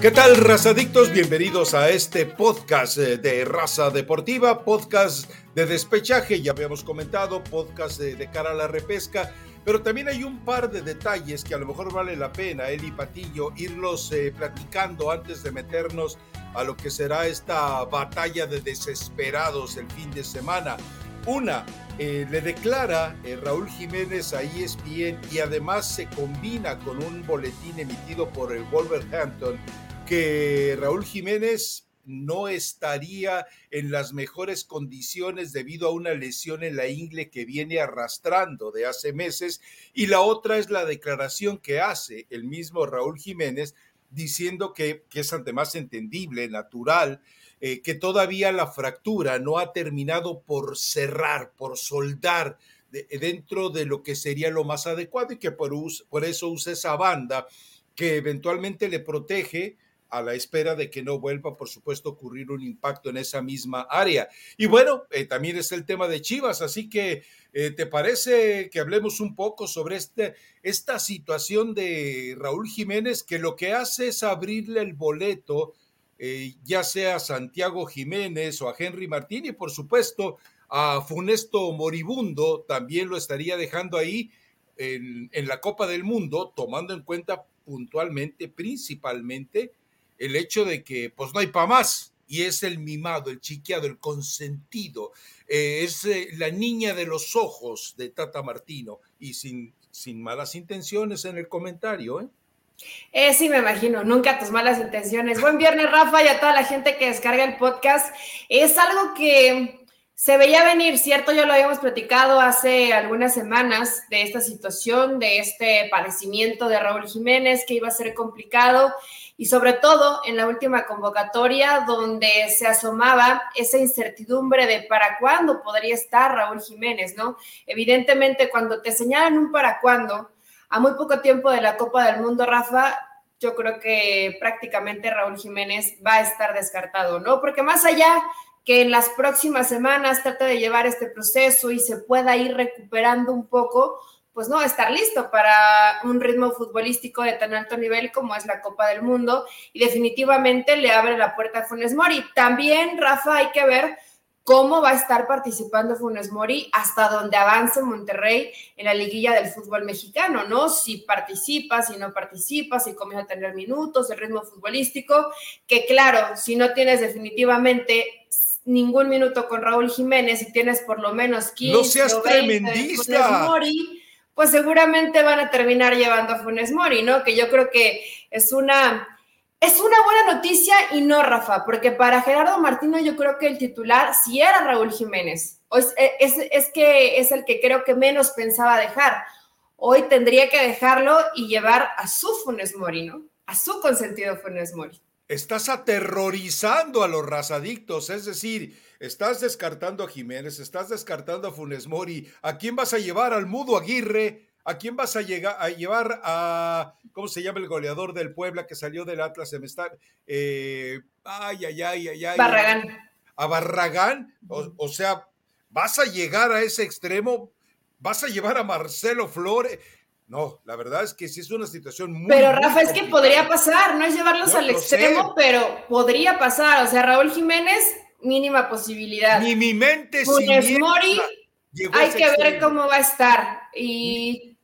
¿Qué tal, razadictos? Bienvenidos a este podcast eh, de Raza Deportiva, podcast de despechaje, ya habíamos comentado, podcast de, cara a la repesca, pero también hay un par de detalles que a lo mejor vale la pena, Eli Patillo, irlos eh, platicando antes de meternos a lo que será esta batalla de desesperados el fin de semana. Una, eh, le declara Raúl Jiménez a ESPN y además se combina con un boletín emitido por el Wolverhampton que Raúl Jiménez no estaría en las mejores condiciones debido a una lesión en la ingle que viene arrastrando de hace meses. Y la otra es la declaración que hace el mismo Raúl Jiménez diciendo que, es ante más entendible, natural, eh, que todavía la fractura no ha terminado por cerrar, por soldar dentro de lo que sería lo más adecuado y que por, por eso usa esa banda que eventualmente le protege a la espera de que no vuelva, por supuesto, a ocurrir un impacto en esa misma área. Y bueno, eh, también es el tema de Chivas, así que eh, ¿te parece que hablemos un poco sobre este, esta situación de Raúl Jiménez, que lo que hace es abrirle el boleto, eh, ya sea a Santiago Jiménez o a Henry Martín y por supuesto a Funesto Moribundo, también lo estaría dejando ahí en, en la Copa del Mundo, tomando en cuenta puntualmente, principalmente, el hecho de que pues no hay para más y es el mimado, el chiqueado, el consentido, eh, es eh, la niña de los ojos de Tata Martino y sin, sin malas intenciones en el comentario, ¿eh? Eh, sí, me imagino, nunca tus malas intenciones. Buen viernes, Rafa, y a toda la gente que descarga el podcast. Es algo que se veía venir, ¿cierto? Ya lo habíamos platicado hace algunas semanas de esta situación, de este padecimiento de Raúl Jiménez, que iba a ser complicado y sobre todo en la última convocatoria donde se asomaba esa incertidumbre de para cuándo podría estar Raúl Jiménez, ¿no? Evidentemente cuando te señalan un para cuándo, a muy poco tiempo de la Copa del Mundo, Rafa, yo creo que prácticamente Raúl Jiménez va a estar descartado, ¿no? Porque más allá que en las próximas semanas trate de llevar este proceso y se pueda ir recuperando un poco, pues no, estar listo para un ritmo futbolístico de tan alto nivel como es la Copa del Mundo y definitivamente le abre la puerta a Funes Mori. También, Rafa, hay que ver cómo va a estar participando Funes Mori hasta donde avance Monterrey en la liguilla del fútbol mexicano, ¿no? Si participa, si no participa, si comienza a tener minutos, el ritmo futbolístico, que claro, si no tienes definitivamente ningún minuto con Raúl Jiménez y tienes por lo menos 15 no seas tremendista. Mori, pues seguramente van a terminar llevando a Funes Mori, ¿no? Que yo creo que es una, es una buena noticia y no, Rafa, porque para Gerardo Martino yo creo que el titular sí era Raúl Jiménez. Es, es, es que es el que creo que menos pensaba dejar. Hoy tendría que dejarlo y llevar a su Funes Mori, ¿no? A su consentido Funes Mori. Estás aterrorizando a los razadictos, es decir, estás descartando a Jiménez, estás descartando a Funes Mori. ¿A quién vas a llevar? ¿Al Mudo Aguirre? ¿A quién vas a, llegar, a llevar a, ¿cómo se llama el goleador del Puebla que salió del Atlas? Se me está, eh, ay, ay, ay, ay, ay. Barragán. A Barragán, o, o sea, vas a llegar a ese extremo, vas a llevar a Marcelo Flores. No, la verdad es que sí es una situación muy. Pero Rafa, es que podría pasar, no es llevarlos al extremo, pero podría pasar. O sea, Raúl Jiménez, mínima posibilidad. Ni mi mente Funes Mori, hay que ver cómo va a estar. Y...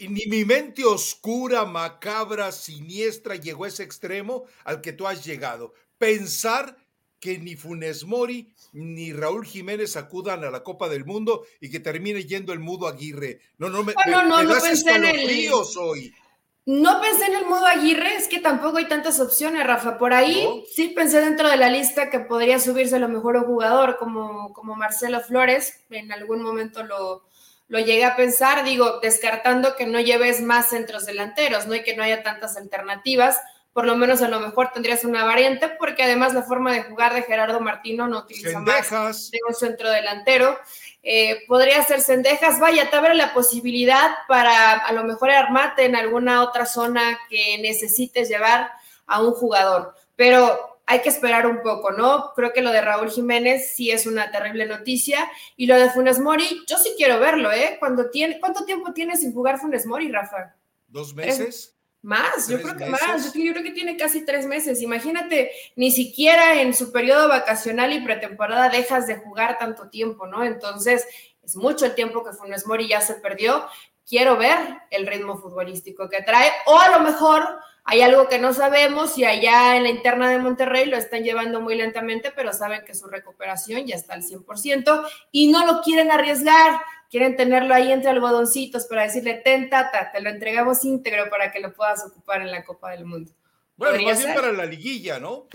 ni mi mente oscura, macabra, siniestra llegó a ese extremo al que tú has llegado. Pensar que ni Funes Mori ni Raúl Jiménez acudan a la Copa del Mundo y que termine yendo el mudo Aguirre. No, no, me, no, no, no pensé en el... hoy. No pensé en el mudo Aguirre, es que tampoco hay tantas opciones, Rafa. Por ahí sí pensé dentro de la lista que podría subirse a lo mejor un jugador como, como Marcelo Flores. En algún momento lo, lo llegué a pensar, digo, descartando que no lleves más centros delanteros, ¿no? Y que no haya tantas alternativas por lo menos a lo mejor tendrías una variante, porque además la forma de jugar de Gerardo Martino no utiliza más de un centro delantero. Eh, podría ser Cendejas, vaya, te abre la posibilidad para a lo mejor armarte en alguna otra zona que necesites llevar a un jugador, pero hay que esperar un poco, ¿no? Creo que lo de Raúl Jiménez sí es una terrible noticia y lo de Funes Mori, yo sí quiero verlo, ¿eh? Cuando tiene, ¿Cuánto tiempo tiene sin jugar Funes Mori, Rafa? Dos meses. Más, yo creo que más, yo, creo que tiene casi tres meses. Imagínate, ni siquiera en su periodo vacacional y pretemporada dejas de jugar tanto tiempo, ¿no? Entonces, es mucho el tiempo que Funes Mori ya se perdió. Quiero ver el ritmo futbolístico que trae, o a lo mejor hay algo que no sabemos y allá en la interna de Monterrey lo están llevando muy lentamente, pero saben que su recuperación ya está al 100% y no lo quieren arriesgar quieren tenerlo ahí entre algodoncitos para decirle, ten tata, te lo entregamos íntegro para que lo puedas ocupar en la Copa del Mundo. Bueno, más bien para la liguilla, ¿no?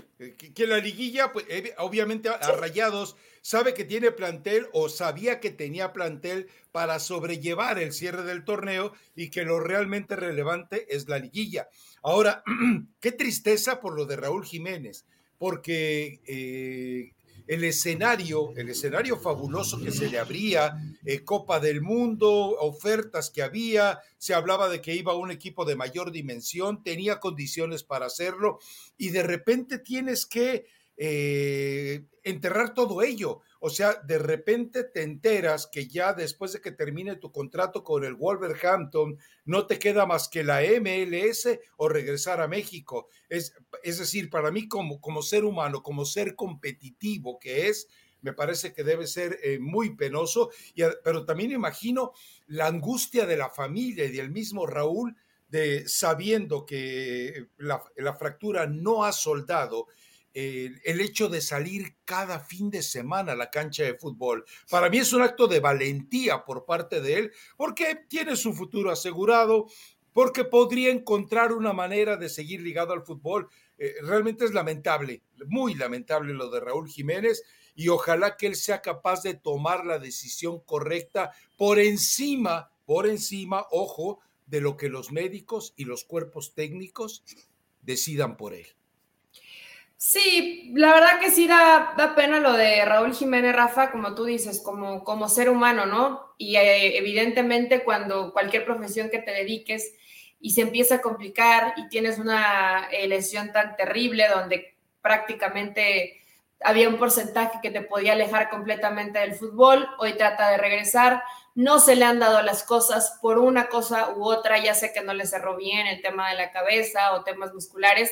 Que, la liguilla, pues, eh, obviamente a, Rayados sabe que tiene plantel o sabía que tenía plantel para sobrellevar el cierre del torneo y que lo realmente relevante es la liguilla. Ahora, qué tristeza por lo de Raúl Jiménez, porque eh, el escenario, el escenario fabuloso que se le abría, eh, Copa del Mundo, ofertas que había, se hablaba de que iba a un equipo de mayor dimensión, tenía condiciones para hacerlo y de repente tienes que eh, enterrar todo ello. O sea, de repente te enteras que ya después de que termine tu contrato con el Wolverhampton, no te queda más que la MLS o regresar a México. Es, es decir, para mí como, como ser humano, como ser competitivo que es, me parece que debe ser eh, muy penoso, y, pero también imagino la angustia de la familia y del mismo Raúl de sabiendo que la, la fractura no ha soldado el, hecho de salir cada fin de semana a la cancha de fútbol. Para mí es un acto de valentía por parte de él, porque tiene su futuro asegurado, porque podría encontrar una manera de seguir ligado al fútbol. Eh, realmente es lamentable, muy lamentable lo de Raúl Jiménez y ojalá que él sea capaz de tomar la decisión correcta por encima, por encima, ojo, de lo que los médicos y los cuerpos técnicos decidan por él. Sí, la verdad que sí da, da, pena lo de Raúl Jiménez Rafa, como tú dices, como, como ser humano, ¿no? Y eh, evidentemente cuando cualquier profesión que te dediques y se empieza a complicar y tienes una eh, lesión tan terrible donde prácticamente había un porcentaje que te podía alejar completamente del fútbol, hoy trata de regresar, no se le han dado las cosas por una cosa u otra, ya sé que no le cerró bien el tema de la cabeza o temas musculares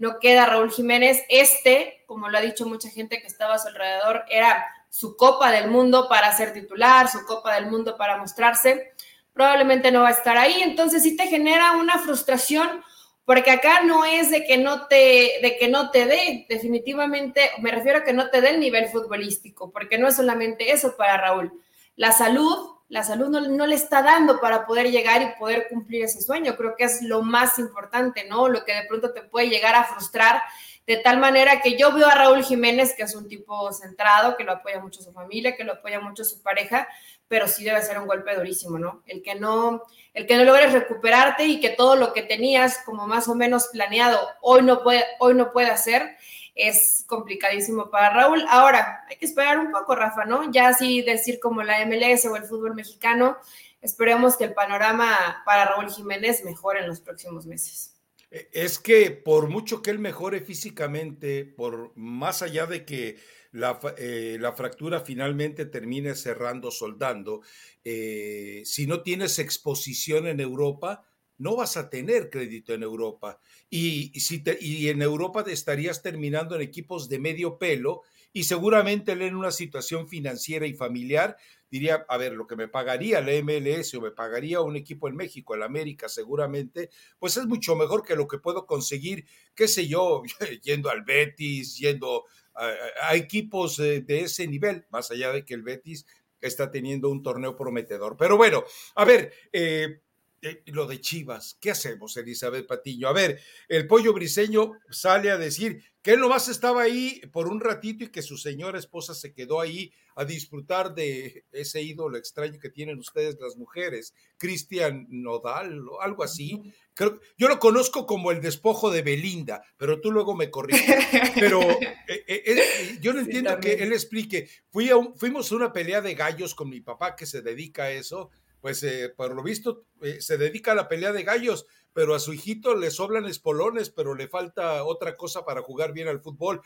no queda Raúl Jiménez. Este, como lo ha dicho mucha gente que estaba a su alrededor, era su Copa del Mundo para ser titular, su Copa del Mundo para mostrarse. Probablemente no va a estar ahí, entonces sí te genera una frustración porque acá no es de que no te de que no te dé, definitivamente me refiero a que no te dé el nivel futbolístico, porque no es solamente eso para Raúl. La salud la salud no, le está dando para poder llegar y poder cumplir ese sueño. Creo que es lo más importante, ¿no? Lo que de pronto te puede llegar a frustrar de tal manera que yo veo a Raúl Jiménez, que es un tipo centrado, que lo apoya mucho su familia, que lo apoya mucho su pareja, pero sí debe ser un golpe durísimo, ¿no? El que no, el que no logres recuperarte y que todo lo que tenías como más o menos planeado hoy no puede, hoy no puede hacer es complicadísimo para Raúl. Ahora, hay que esperar un poco, Rafa, ¿no? Ya así decir como la MLS o el fútbol mexicano, esperemos que el panorama para Raúl Jiménez mejore en los próximos meses. E, es que por mucho que él mejore físicamente, por más allá de que la, eh, fractura finalmente termine cerrando, soldando, eh, si no tienes exposición en Europa, no vas a tener crédito en Europa. Y, si y en Europa te estarías terminando en equipos de medio pelo y seguramente en una situación financiera y familiar diría, a ver, lo que me pagaría la MLS o me pagaría un equipo en México, el América seguramente, pues es mucho mejor que lo que puedo conseguir, qué sé yo, yendo al Betis, yendo a, equipos de, ese nivel, más allá de que el Betis está teniendo un torneo prometedor. Pero bueno, a ver, eh, eh, lo de Chivas, ¿qué hacemos, Elizabeth Patiño? A ver, el pollo briseño sale a decir que él nomás estaba ahí por un ratito y que su señora esposa se quedó ahí a disfrutar de ese ídolo extraño que tienen ustedes las mujeres, Cristian Nodal o algo así. Creo, yo lo conozco como el despojo de Belinda, pero tú luego me corriges. Pero eh, eh, yo no entiendo que él explique. Fui a fuimos a una pelea de gallos con mi papá que se dedica a eso pues eh, por lo visto eh, se dedica a la pelea de gallos, pero a su hijito le sobran espolones, pero le falta otra cosa para jugar bien al fútbol.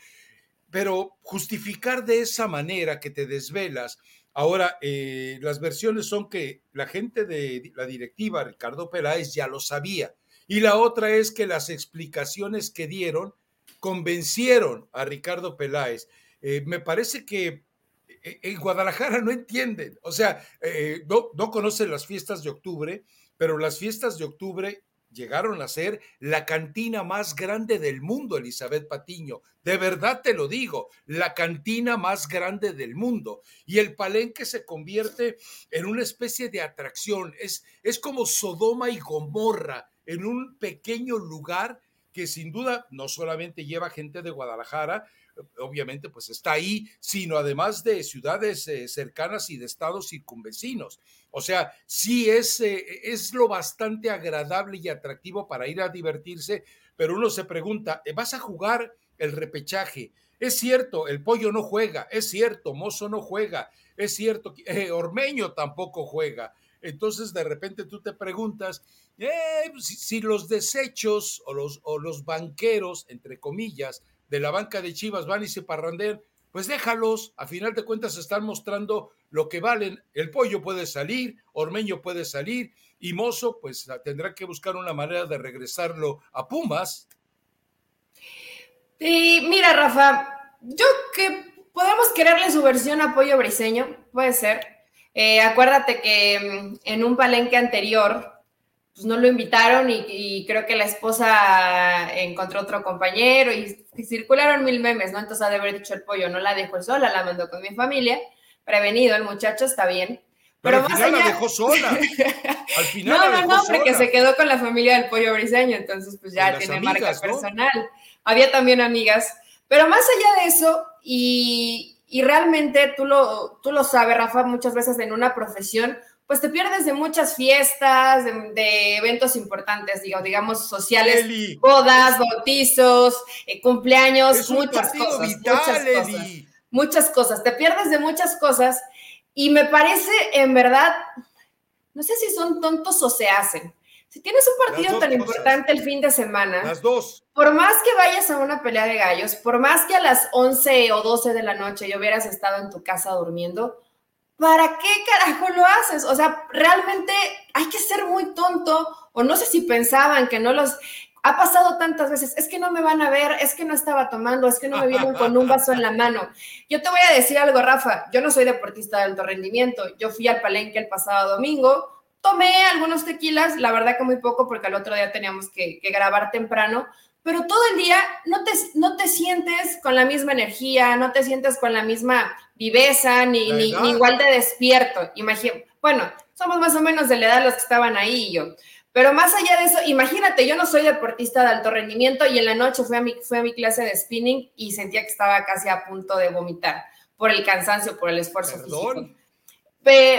Pero justificar de esa manera que te desvelas, ahora eh, las versiones son que la gente de la directiva, Ricardo Peláez, ya lo sabía Y la otra es que las explicaciones que dieron convencieron a Ricardo Peláez. Me parece que en Guadalajara no entienden, o sea, eh, no, no conocen las fiestas de octubre, pero las fiestas de octubre llegaron a ser la cantina más grande del mundo, Elizabeth Patiño. De verdad te lo digo, la cantina más grande del mundo. Y el palenque se convierte en una especie de atracción. Es, es como Sodoma y Gomorra en un pequeño lugar que sin duda no solamente lleva gente de Guadalajara, obviamente pues está ahí, sino además de ciudades eh, cercanas y de estados circunvecinos. O sea, sí es, eh, es lo bastante agradable y atractivo para ir a divertirse, pero uno se pregunta, eh, ¿vas a jugar el repechaje? Es cierto, el pollo no juega, es cierto, Mozo no juega, es cierto, Ormeño tampoco juega. Entonces de repente tú te preguntas si, si, los desechos o los, o los banqueros, entre comillas, de la banca de Chivas van y se parrandean, pues déjalos, a final de cuentas están mostrando lo que valen. El pollo puede salir, Ormeño puede salir y Mozo pues tendrá que buscar una manera de regresarlo a Pumas. Y mira, Rafa, yo que podemos quererle su versión a Pollo Briseño, puede ser. Eh, acuérdate que mm, en un palenque anterior pues no lo invitaron y, creo que la esposa encontró otro compañero y, circularon mil memes, ¿no? Entonces ha de haber dicho el pollo, no la dejó sola, la mandó con mi familia. Prevenido, el muchacho está bien. Pero, al final la dejó sola. Al final no, no, no, porque se quedó con la familia del pollo briseño, entonces pues ya tiene marca personal. Había también amigas. Pero más allá de eso, y, y realmente tú lo, tú lo sabes, Rafa, muchas veces en una profesión pues te pierdes de muchas fiestas, de, eventos importantes, digamos, sociales, bodas, bautizos, eh, cumpleaños, muchas cosas, muchas cosas. Muchas cosas, te pierdes de muchas cosas y me parece, en verdad, no sé si son tontos o se hacen. Si tienes un partido tan importante el fin de semana, las dos. Por más que vayas a una pelea de gallos, por más que a las 11 o 12 de la noche yo hubieras estado en tu casa durmiendo, ¿para qué carajo lo haces? O sea, realmente hay que ser muy tonto, o no sé si pensaban que no los... Ha pasado tantas veces, es que no me van a ver, es que no estaba tomando, es que no me vieron con un vaso en la mano. Yo te voy a decir algo, Rafa, yo no soy deportista de alto rendimiento, yo fui al palenque el pasado domingo, tomé algunos tequilas, la verdad que muy poco porque al otro día teníamos que, que grabar temprano, pero todo el día no te, no te sientes con la misma energía, no te sientes con la misma viveza, ni, ni, igual de despierto. Imagino, bueno, somos más o menos de la edad los que estaban ahí y yo. Pero más allá de eso, imagínate, yo no soy deportista de alto rendimiento y en la noche fui a mi, fui a mi clase de spinning y sentía que estaba casi a punto de vomitar por el cansancio, por el esfuerzo físico.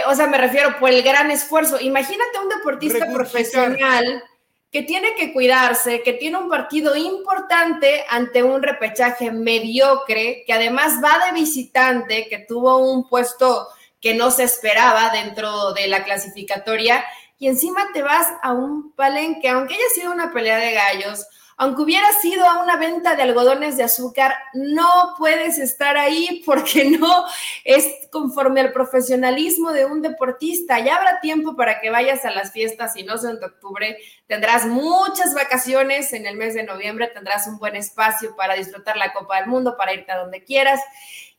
o sea, me refiero por el gran esfuerzo. Imagínate un deportista profesional que tiene que cuidarse, que tiene un partido importante ante un repechaje mediocre, que además va de visitante, que tuvo un puesto que no se esperaba dentro de la clasificatoria, y encima te vas a un palenque, aunque haya sido una pelea de gallos, aunque hubiera sido a una venta de algodones de azúcar, no puedes estar ahí porque no es conforme al profesionalismo de un deportista. Ya habrá tiempo para que vayas a las fiestas y no sea en octubre. Tendrás muchas vacaciones en el mes de noviembre, tendrás un buen espacio para disfrutar la Copa del Mundo, para irte a donde quieras.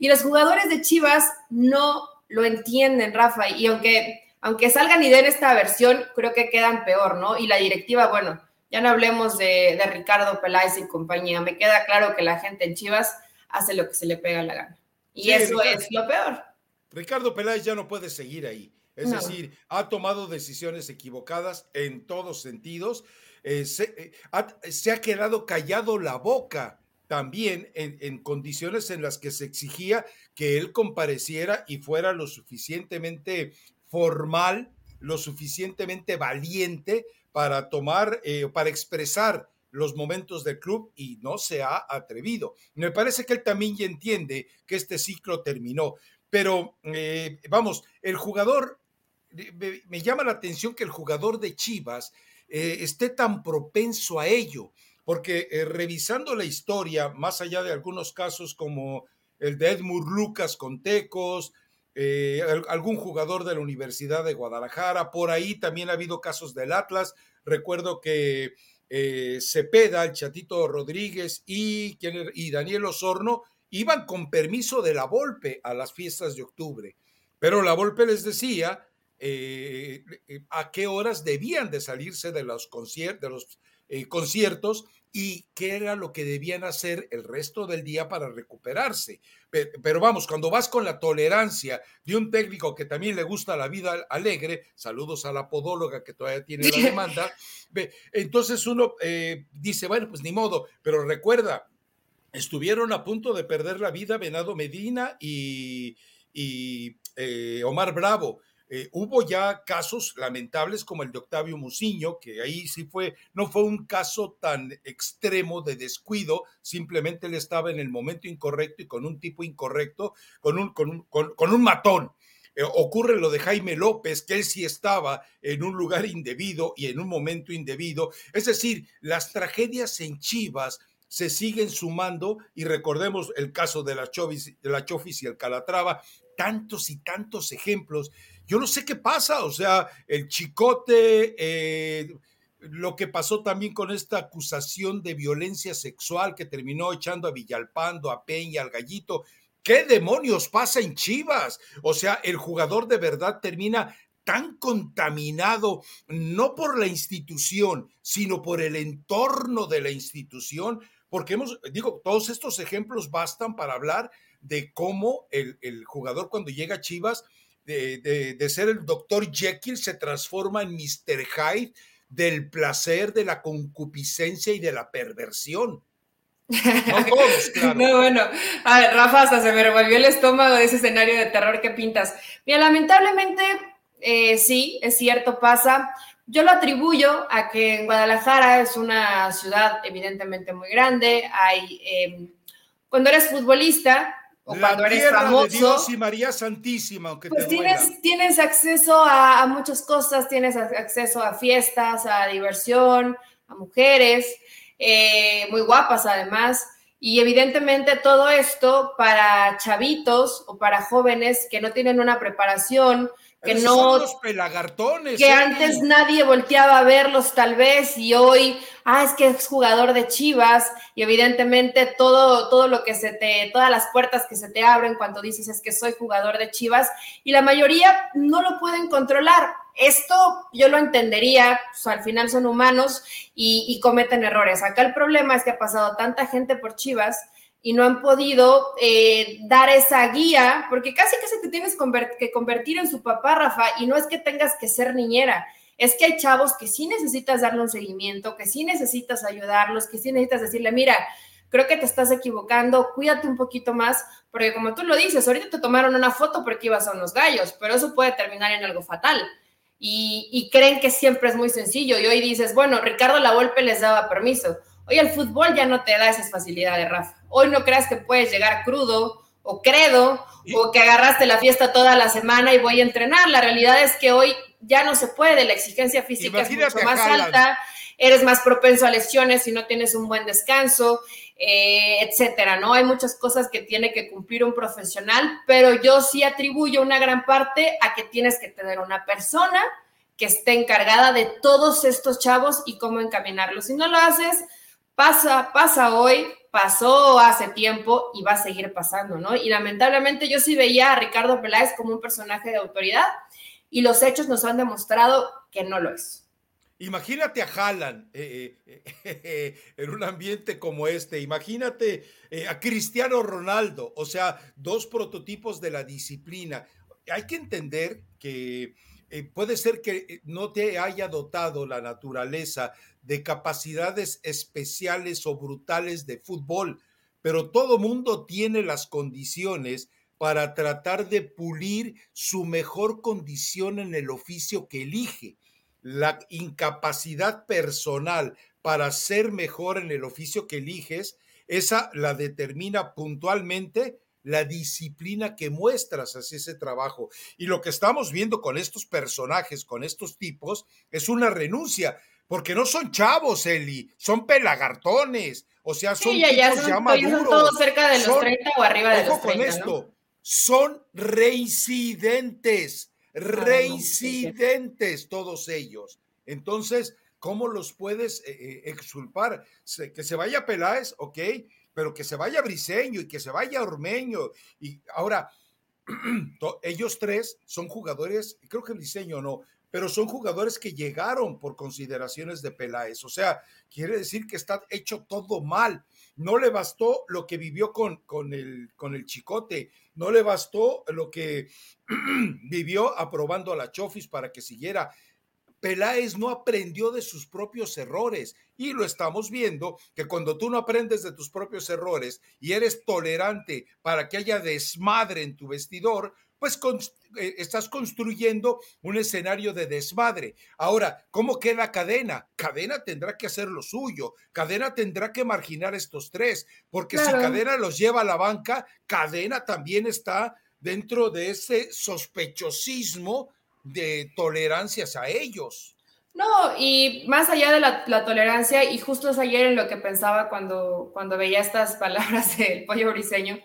Y los jugadores de Chivas no lo entienden, Rafa, y aunque, aunque salgan y den esta versión, creo que quedan peor, ¿no? Y la directiva, bueno, ya no hablemos de, Ricardo Peláez y compañía. Me queda claro que la gente en Chivas hace lo que se le pega la gana. Y eso es lo peor. Ricardo Peláez ya no puede seguir ahí. Es decir, ha tomado decisiones equivocadas en todos sentidos. Eh, eh, se, ha, quedado callado la boca también en, en, condiciones en las que se exigía que él compareciera y fuera lo suficientemente formal, lo suficientemente valiente para tomar, eh, para expresar los momentos del club y no se ha atrevido. Me parece que él también ya entiende que este ciclo terminó, pero eh, vamos, el jugador, me, llama la atención que el jugador de Chivas eh, esté tan propenso a ello, porque revisando la historia, más allá de algunos casos como el de Edmur Lucas con Tecos, algún jugador de la Universidad de Guadalajara, por ahí también ha habido casos del Atlas, Recuerdo que eh, Cepeda, el Chatito Rodríguez y, y Daniel Osorno iban con permiso de la Volpe a las fiestas de octubre. Pero la Volpe les decía eh, eh, a qué horas debían de salirse de los, de los eh, conciertos y qué era lo que debían hacer el resto del día para recuperarse. Pero, vamos, cuando vas con la tolerancia de un técnico que también le gusta la vida alegre, saludos a la podóloga que todavía tiene la demanda, entonces uno dice, bueno, pues ni modo, pero recuerda, estuvieron a punto de perder la vida Venado Medina y, Omar Bravo. Eh, hubo ya casos lamentables como el de Octavio Muciño, que ahí sí fue, no fue un caso tan extremo de descuido, simplemente él estaba en el momento incorrecto y con un tipo incorrecto, con un, con un, matón. Eh, ocurre lo de Jaime López, que él sí estaba en un lugar indebido y en un momento indebido. Es decir, las tragedias en Chivas se siguen sumando y recordemos el caso de la, Chovis, de la Chofis y el Calatrava, tantos y tantos ejemplos yo no sé qué pasa, o sea, el chicote, eh, lo que pasó también con esta acusación de violencia sexual que terminó echando a Villalpando, a Peña, al Gallito. ¿Qué demonios pasa en Chivas? O sea, el jugador de verdad termina tan contaminado, no por la institución, sino por el entorno de la institución, porque hemos, digo, todos estos ejemplos bastan para hablar de cómo el, el jugador cuando llega a Chivas de, ser el doctor Jekyll se transforma en Mr. Hyde del placer, de la concupiscencia y de la perversión. No todos, claro. No, bueno, a ver, Rafa, hasta se me revolvió el estómago de ese escenario de terror que pintas. Bien, lamentablemente, eh, sí, es cierto, pasa. Yo lo atribuyo a que en Guadalajara es una ciudad evidentemente muy grande. Hay, em, cuando eres futbolista, o cuando eres famoso. De Dios y María Santísima, aunque pues tienes, tienes acceso a, muchas cosas, tienes acceso a fiestas, a diversión, a mujeres, eh, muy guapas además. Y evidentemente todo esto para chavitos o para jóvenes que no tienen una preparación, que no los pelagartones que ¿eh? antes nadie volteaba a verlos tal vez y hoy ah es que es jugador de Chivas y evidentemente todo todo lo que se te todas las puertas que se te abren cuando dices es que soy jugador de Chivas y la mayoría no lo pueden controlar esto yo lo entendería pues, al final son humanos y, y cometen errores acá el problema es que ha pasado tanta gente por Chivas y no han podido eh, dar esa guía, porque casi se te tienes que convertir en su papá, Rafa, y no es que tengas que ser niñera, es que hay chavos que sí necesitas darle un seguimiento, que sí necesitas ayudarlos, que sí necesitas decirle, mira, creo que te estás equivocando, cuídate un poquito más, porque como tú lo dices, ahorita te tomaron una foto porque ibas a unos gallos, pero eso puede terminar en algo fatal. Y, y creen que siempre es muy sencillo. Y hoy dices, bueno, Ricardo La Volpe les daba permiso. Hoy el fútbol ya no te da esas facilidades, Rafa. Hoy no creas que puedes llegar crudo o credo o que agarraste la fiesta toda la semana y voy a entrenar. La realidad es que hoy ya no se puede, la exigencia física es mucho más alta, eres más propenso a lesiones si no tienes un buen descanso, eh, etcétera, ¿no? Hay muchas cosas que tiene que cumplir un profesional, pero yo sí atribuyo una gran parte a que tienes que tener una persona que esté encargada de todos estos chavos y cómo encaminarlos. Si no lo haces, pasa, pasa hoy, pasó hace tiempo y va a seguir pasando, ¿no? Y lamentablemente yo sí veía a Ricardo Peláez como un personaje de autoridad y los hechos nos han demostrado que no lo es. Imagínate a Haaland eh, eh, eh, en un ambiente como este, imagínate a Cristiano Ronaldo, o sea, dos prototipos de la disciplina. Hay que entender que puede ser que no te haya dotado la naturaleza de capacidades especiales o brutales de fútbol, pero todo mundo tiene las condiciones para tratar de pulir su mejor condición en el oficio que elige. La incapacidad personal para ser mejor en el oficio que eliges, esa la determina puntualmente la disciplina que muestras hacia ese trabajo. Y lo que estamos viendo con estos personajes, con estos tipos, es una renuncia porque no son chavos, Eli, son pelagartones, o sea, son sí, ya, son, son todos cerca de los 30 o arriba de los 30, con esto, son reincidentes, ah, reincidentes todos ellos. Entonces, ¿cómo los puedes eh, eh, exculpar? que se vaya Peláez, ok, pero que se vaya Briseño y que se vaya Ormeño. Y ahora, ellos tres son jugadores, creo que Briseño no, pero son jugadores que llegaron por consideraciones de Peláez. O sea, quiere decir que está hecho todo mal. No le bastó lo que vivió con, con, el, con el Chicote, no le bastó lo que vivió aprobando a la Chofis para que siguiera. Peláez no aprendió de sus propios errores y lo estamos viendo que cuando tú no aprendes de tus propios errores y eres tolerante para que haya desmadre en tu vestidor, pues eh, estás construyendo un escenario de desmadre. Ahora, ¿cómo queda cadena? Cadena tendrá que hacer lo suyo, cadena tendrá que marginar estos tres, porque si cadena los lleva a la banca, cadena también está dentro de ese sospechosismo de tolerancias a ellos. No, y más allá de la, tolerancia, y justo es ayer en lo que pensaba cuando, cuando veía estas palabras del pollo briseño,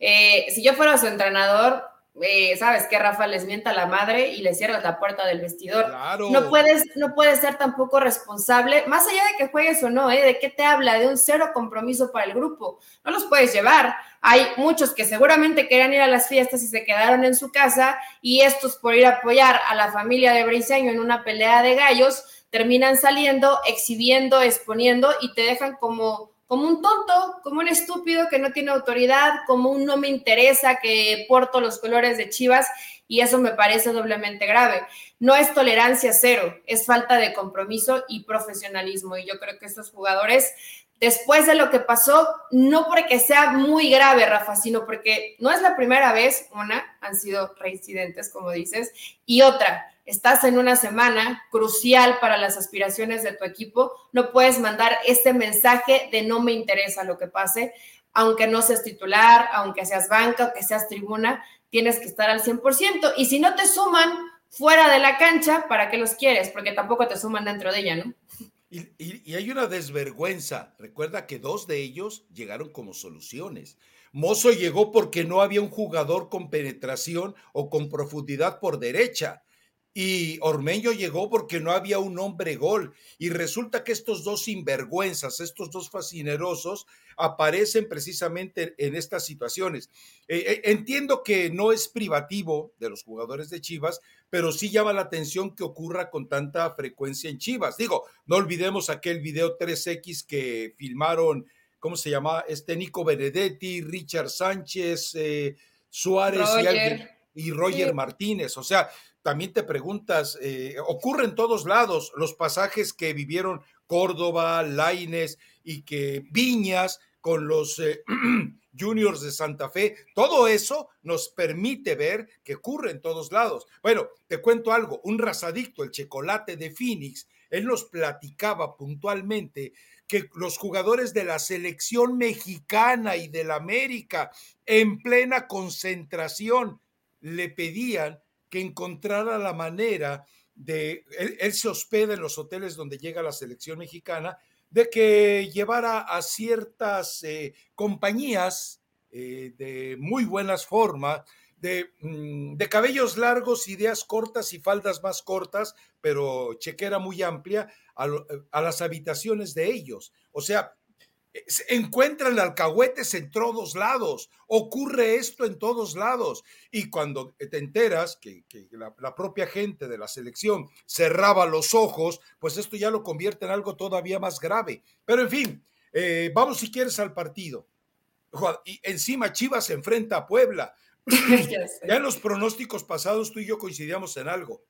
eh, si yo fuera su entrenador, eh, ¿sabes qué, Rafa? Les mienta la madre y le cierras la puerta del vestidor. No puedes, no puedes ser tampoco responsable, más allá de que juegues o no, ¿eh? ¿De qué te habla? De un cero compromiso para el grupo. No los puedes llevar. Hay muchos que seguramente querían ir a las fiestas y se quedaron en su casa y estos por ir a apoyar a la familia de Briseño en una pelea de gallos terminan saliendo, exhibiendo, exponiendo y te dejan como como un tonto, como un estúpido que no tiene autoridad, como un no me interesa que porto los colores de Chivas y eso me parece doblemente grave. No es tolerancia cero, es falta de compromiso y profesionalismo y yo creo que estos jugadores después de lo que pasó, no porque sea muy grave, Rafa, sino porque no es la primera vez, una, han sido reincidentes, como dices, y otra, estás en una semana crucial para las aspiraciones de tu equipo, no puedes mandar este mensaje de no me interesa lo que pase, aunque no seas titular, aunque seas banca, aunque seas tribuna, tienes que estar al 100%. Y si no te suman fuera de la cancha, ¿para qué los quieres? Porque tampoco te suman dentro de ella, ¿no? Y, y, hay una desvergüenza. Recuerda que dos de ellos llegaron como soluciones. Mozo llegó porque no había un jugador con penetración o con profundidad por derecha. Y Ormeño llegó porque no había un hombre gol. Y resulta que estos dos sinvergüenzas, estos dos fascinerosos, aparecen precisamente en estas situaciones. Eh, eh, entiendo que no es privativo de los jugadores de Chivas, pero sí llama la atención que ocurra con tanta frecuencia en Chivas. Digo, no olvidemos aquel video 3X que filmaron, ¿cómo se llama? Este Nico Benedetti, Richard Sánchez, eh, Suárez y, Roger Martínez. O sea, también te preguntas, eh, ocurre en todos lados los pasajes que vivieron Córdoba, Laines y que Viñas con los eh, juniors de Santa Fe, todo eso nos permite ver que ocurre en todos lados. Bueno, te cuento algo, un razadicto, el chocolate de Phoenix, él nos platicaba puntualmente que los jugadores de la selección mexicana y del América en plena concentración le pedían que encontrara la manera de, él, se hospeda en los hoteles donde llega la selección mexicana, de que llevara a ciertas eh, compañías eh, de muy buenas formas, de, mm, de, cabellos largos, ideas cortas y faldas más cortas, pero chequera muy amplia, a, a las habitaciones de ellos. O sea, encuentran alcahuetes en todos lados, ocurre esto en todos lados. Y cuando te enteras que, la, propia gente de la selección cerraba los ojos, pues esto ya lo convierte en algo todavía más grave. Pero en fin, eh, vamos si quieres al partido. Y encima Chivas se enfrenta a Puebla. ya en los pronósticos pasados tú y yo coincidíamos en algo.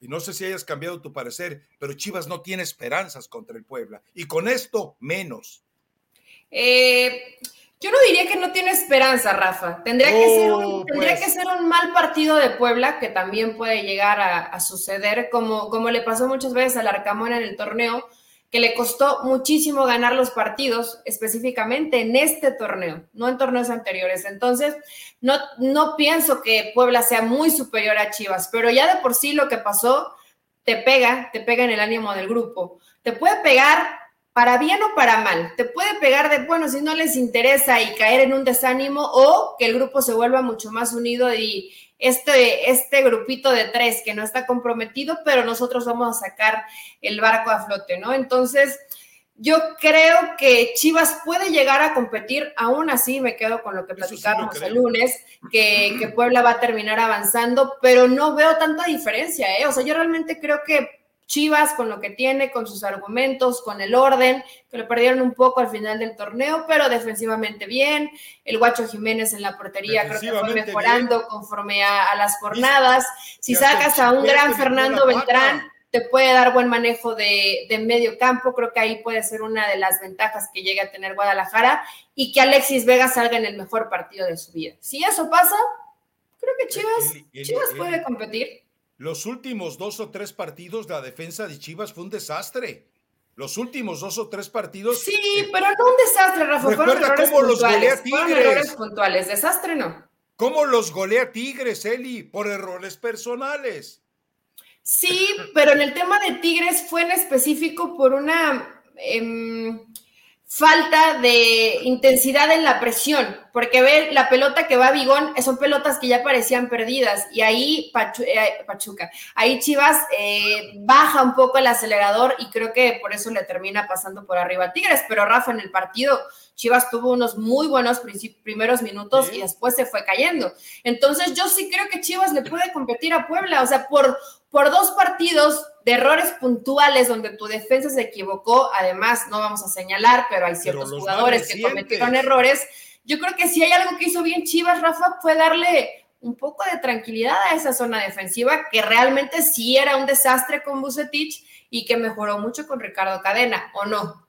Y no sé si hayas cambiado tu parecer, pero Chivas no tiene esperanzas contra el Puebla. Y con esto, menos. Eh, yo no diría que no tiene esperanza, Rafa. Tendría, que, ser un, oh, tendría que pues. ser un mal partido de Puebla, que también puede llegar a, suceder, como, como le pasó muchas veces al Arcamón en el torneo, que le costó muchísimo ganar los partidos, específicamente en este torneo, no en torneos anteriores. Entonces, no, no pienso que Puebla sea muy superior a Chivas, pero ya de por sí lo que pasó te pega, te pega en el ánimo del grupo. Te puede pegar para bien o para mal. Te puede pegar de, bueno, si no les interesa y caer en un desánimo o que el grupo se vuelva mucho más unido y este, este grupito de tres que no está comprometido, pero nosotros vamos a sacar el barco a flote, ¿no? Entonces, yo creo que Chivas puede llegar a competir, aún así me quedo con lo que platicábamos el lunes, que, que, Puebla va a terminar avanzando, pero no veo tanta diferencia, ¿eh? O sea, yo realmente creo que Chivas con lo que tiene, con sus argumentos, con el orden, que lo perdieron un poco al final del torneo, pero defensivamente bien. El Guacho Jiménez en la portería creo que fue mejorando conforme a, las jornadas. Si sacas a un gran Fernando Beltrán, te puede dar buen manejo de, de, medio campo. Creo que ahí puede ser una de las ventajas que llegue a tener Guadalajara y que Alexis Vega salga en el mejor partido de su vida. Si eso pasa, creo que Chivas, Chivas puede competir. Los últimos dos o tres partidos, la defensa de Chivas fue un desastre. Los últimos dos o tres partidos. Sí, eh, pero no un desastre, Rafa. Errores cómo los golea Tigres. errores puntuales. Desastre no. ¿Cómo los golea Tigres, Eli? Por errores personales. Sí, pero en el tema de Tigres fue en específico por una. Em, falta de intensidad en la presión, porque ver la pelota que va a Bigón son pelotas que ya parecían perdidas y ahí eh, Pachuca, ahí Chivas eh, baja un poco el acelerador y creo que por eso le termina pasando por arriba a Tigres, pero Rafa en el partido Chivas tuvo unos muy buenos primeros minutos y después se fue cayendo. Entonces yo sí creo que Chivas le puede competir a Puebla, o sea, por, por dos partidos de errores puntuales donde tu defensa se equivocó, además no vamos a señalar, pero hay ciertos jugadores que cometieron errores. Yo creo que si hay algo que hizo bien Chivas, Rafa, fue darle un poco de tranquilidad a esa zona defensiva, que realmente sí era un desastre con Bucetich y que mejoró mucho con Ricardo Cadena, ¿o no?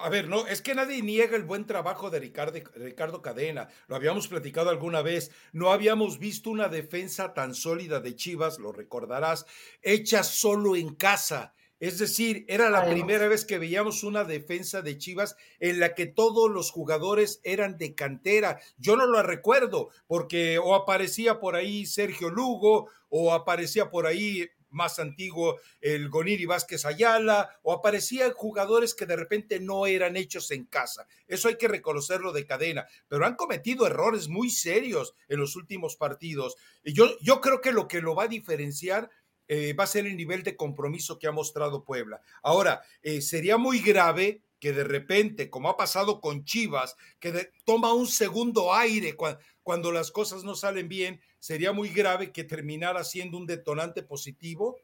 A ver, no, es que nadie niega el buen trabajo de Ricardo, Ricardo, Cadena. Lo habíamos platicado alguna vez. No habíamos visto una defensa tan sólida de Chivas, lo recordarás, hecha solo en casa. Es decir, era la primera vez que veíamos una defensa de Chivas en la que todos los jugadores eran de cantera. Yo no lo recuerdo, porque o aparecía por ahí Sergio Lugo, o aparecía por ahí más antiguo, el Goniri Vázquez Ayala, o aparecían jugadores que de repente no eran hechos en casa. Eso hay que reconocerlo de cadena, pero han cometido errores muy serios en los últimos partidos. Y yo, yo creo que lo que lo va a diferenciar eh, va a ser el nivel de compromiso que ha mostrado Puebla. Ahora, eh, sería muy grave que de repente, como ha pasado con Chivas, que toma un segundo aire cuando las cosas no salen bien, sería muy grave que terminara siendo un detonante positivo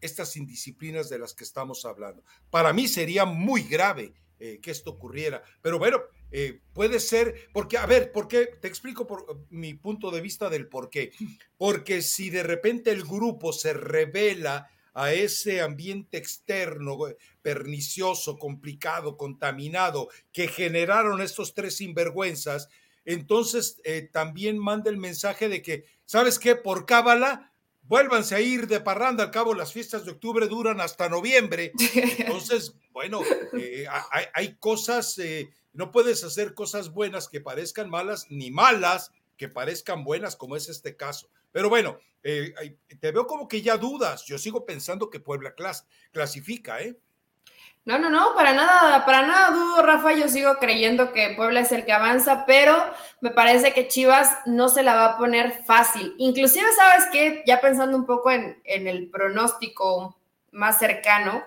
estas indisciplinas de las que estamos hablando. Para mí sería muy grave eh, que esto ocurriera, pero bueno, eh, puede ser, porque, a ver, ¿por qué? Te explico por mi punto de vista del por qué. Porque si de repente el grupo se revela a ese ambiente externo pernicioso, complicado, contaminado que generaron estos tres sinvergüenzas, entonces eh, también manda el mensaje de que, ¿sabes qué? Por cábala, vuélvanse a ir de parranda, al cabo las fiestas de octubre duran hasta noviembre. Entonces, bueno, eh, hay, cosas, eh, no puedes hacer cosas buenas que parezcan malas, ni malas que parezcan buenas, como es este caso. Pero bueno, te veo como que ya dudas. Yo sigo pensando que Puebla clasifica, ¿eh? No, no, no, para nada, para nada dudo, Rafa, yo sigo creyendo que Puebla es el que avanza, pero me parece que Chivas no se la va a poner fácil. Inclusive, ¿sabes qué? Ya pensando un poco en, el pronóstico más cercano,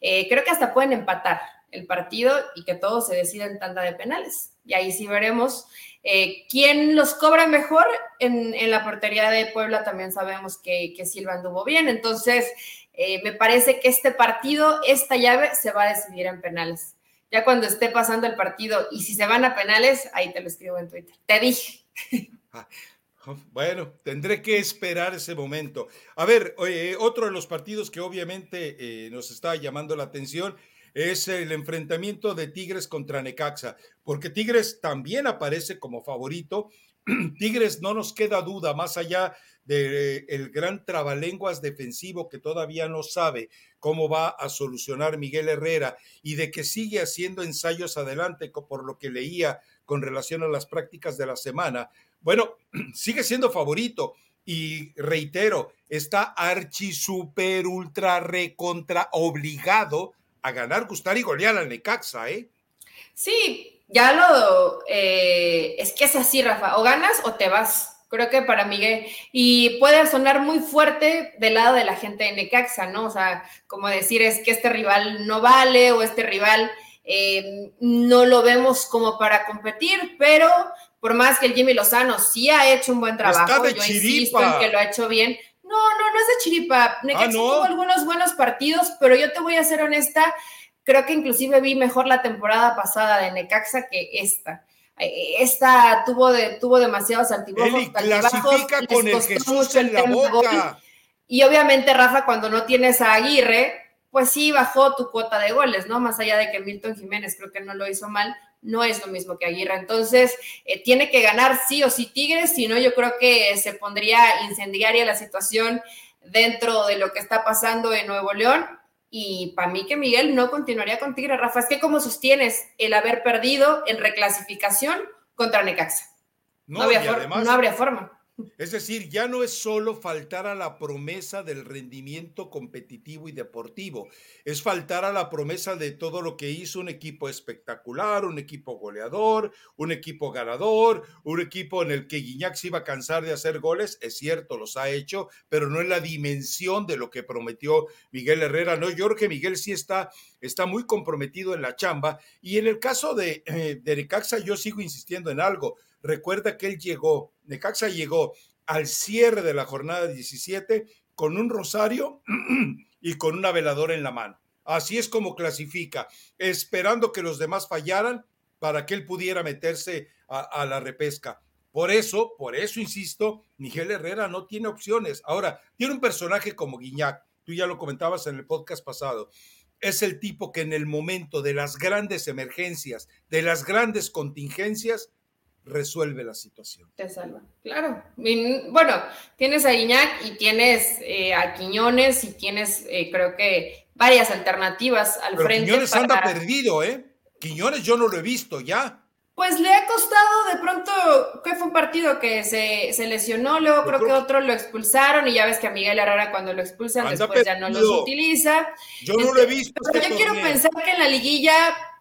eh, creo que hasta pueden empatar el partido y que todo se decida en tanda de penales. Y ahí sí veremos eh, quién los cobra mejor. En, la portería de Puebla también sabemos que, que Silva anduvo bien, entonces eh, me parece que este partido, esta llave, se va a decidir en penales. Ya cuando esté pasando el partido y si se van a penales, ahí te lo escribo en Twitter. Te dije. Ah, bueno, tendré que esperar ese momento. A ver, otro de los partidos que obviamente eh, nos está llamando la atención es el enfrentamiento de Tigres contra Necaxa, porque Tigres también aparece como favorito. Tigres no nos queda duda, más allá del el gran trabalenguas defensivo que todavía no sabe cómo va a solucionar Miguel Herrera y de que sigue haciendo ensayos adelante por lo que leía con relación a las prácticas de la semana. Bueno, sigue siendo favorito y reitero, está archi super ultra recontra obligado a ganar, gustar y golear al Necaxa, ¿eh? Sí, ya lo. Eh, es que es así, Rafa. O ganas o te vas. Creo que para Miguel. Y puede sonar muy fuerte del lado de la gente de Necaxa, ¿no? O sea, como decir es que este rival no vale o este rival eh, no lo vemos como para competir, pero por más que el Jimmy Lozano sí ha hecho un buen trabajo, yo insisto en que lo ha hecho bien. No, no, no es de chiripa. Necaxa ah, tuvo algunos buenos partidos, pero yo te voy a ser honesta, creo que inclusive vi mejor la temporada pasada de Necaxa que esta. Eh, esta tuvo, de, tuvo demasiados altibajos. clasifica con el Jesús en la boca. Y obviamente, Rafa, cuando no tienes a Aguirre, pues sí bajó tu cuota de goles, ¿no? Más allá de que Milton Jiménez creo que no lo hizo mal, no es lo mismo que Aguirre. Entonces, eh, tiene que ganar sí o sí Tigres, si no, yo creo que se pondría incendiaria la situación dentro de lo que está pasando en Nuevo León. Y para mí que Miguel no continuaría con Tigres, Rafa. Es que ¿cómo sostienes el haber perdido en reclasificación contra Necaxa? No, no habría forma. Es decir, ya no es solo faltar a la promesa del rendimiento competitivo y deportivo, es faltar a la promesa de todo lo que hizo un equipo espectacular, un equipo goleador, un equipo ganador, un equipo en el que Guiñac se iba a cansar de hacer goles, es cierto, los ha hecho, pero no en la dimensión de lo que prometió Miguel Herrera. No, que Miguel sí está, está muy comprometido en la chamba. Y en el caso de, eh, de yo sigo insistiendo en algo Recuerda que él llegó, Necaxa llegó al cierre de la jornada 17 con un rosario y con una veladora en la mano. Así es como clasifica, esperando que los demás fallaran para que él pudiera meterse a, la repesca. Por eso, por eso insisto, Miguel Herrera no tiene opciones. Ahora, tiene un personaje como Guiñac, tú ya lo comentabas en el podcast pasado. Es el tipo que en el momento de las grandes emergencias, de las grandes contingencias, resuelve la situación. Te salva, claro. Bueno, tienes a Iñak y tienes eh, a Quiñones y tienes, eh, creo que, varias alternativas al Pero frente. Quiñones anda perdido, ¿eh? Quiñones yo no lo he visto ya. Pues le ha costado de pronto, que fue un partido que se, se lesionó, luego creo, que otro lo expulsaron y ya ves que a Miguel Herrera cuando lo expulsan después ya no los utiliza. Yo no lo he visto. Pero este yo quiero pensar que en la liguilla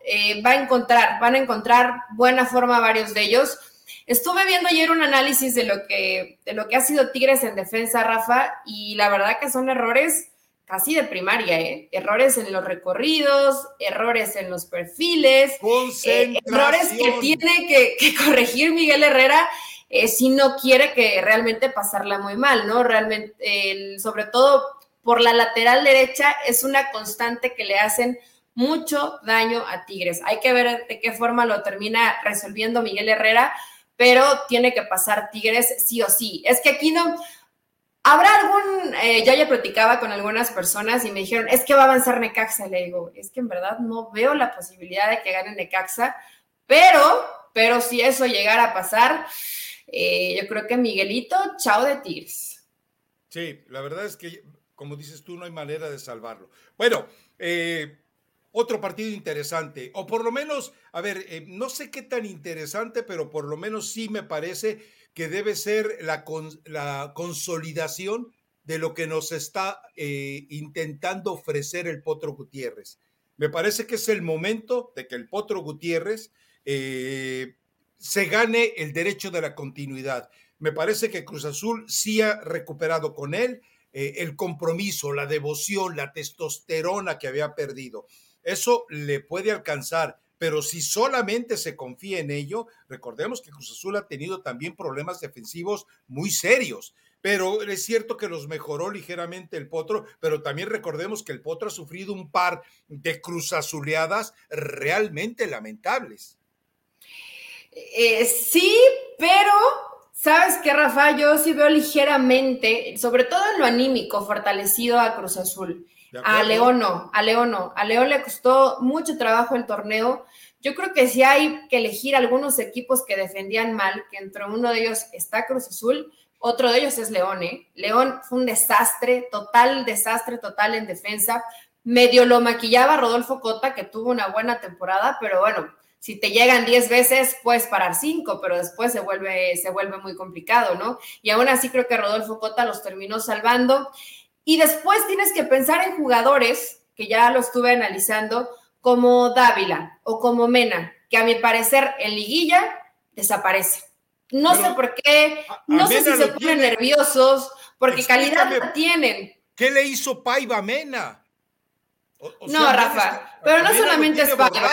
eh, va a encontrar, van a encontrar buena forma varios de ellos. Estuve viendo ayer un análisis de lo que, de lo que ha sido Tigres en defensa, Rafa, y la verdad que son errores casi de primaria, ¿eh? errores en los recorridos, errores en los perfiles, eh, errores que tiene que, corregir Miguel Herrera si no quiere que realmente pasarla muy mal, ¿no? Realmente, sobre todo por la lateral derecha, es una constante que le hacen mucho daño a Tigres. Hay que ver de qué forma lo termina resolviendo Miguel Herrera, pero tiene que pasar Tigres sí o sí. Es que aquí no... Habrá algún, eh, yo ya platicaba con algunas personas y me dijeron, es que va a avanzar Necaxa. Le digo, es que en verdad no veo la posibilidad de que gane Necaxa, pero, pero si eso llegara a pasar, eh, yo creo que Miguelito, chao de Tigres. Sí, la verdad es que, como dices tú, no hay manera de salvarlo. Bueno, eh, otro partido interesante, o por lo menos, a ver, eh, no sé qué tan interesante, pero por lo menos sí me parece que debe ser la, la consolidación de lo que nos está eh, intentando ofrecer el Potro Gutiérrez. Me parece que es el momento de que el Potro Gutiérrez eh, se gane el derecho de la continuidad. Me parece que Cruz Azul sí ha recuperado con él el compromiso, la devoción, la testosterona que había perdido. Eso le puede alcanzar, pero si solamente se confía en ello, recordemos que Cruz Azul ha tenido también problemas defensivos muy serios. Pero es cierto que los mejoró ligeramente el Potro, pero también recordemos que el Potro ha sufrido un par de cruzazuleadas realmente lamentables. Eh, sí, pero ¿Sabes qué, Rafa? Yo sí veo ligeramente, sobre todo en lo anímico, fortalecido a Cruz Azul. A León no, a León no. A León le costó mucho trabajo el torneo. Yo creo que si hay que elegir algunos equipos que defendían mal, que entre uno de ellos está Cruz Azul, otro de ellos es León. ¿eh? León fue un desastre, total desastre, total en defensa. Medio lo maquillaba Rodolfo Cota, que tuvo una buena temporada, pero bueno, si te llegan 10 veces, puedes parar 5, pero después se vuelve, se vuelve muy complicado, ¿no? Y aún así creo que Rodolfo Cota los terminó salvando. Y después tienes que pensar en jugadores que ya lo estuve analizando, como Dávila o como Mena, que a mi parecer en liguilla desaparece. No sé por qué, no sé si se ponen nerviosos, porque calidad la tienen. ¿Qué le hizo Paiva a no, Rafa, pero no solamente es Paiva.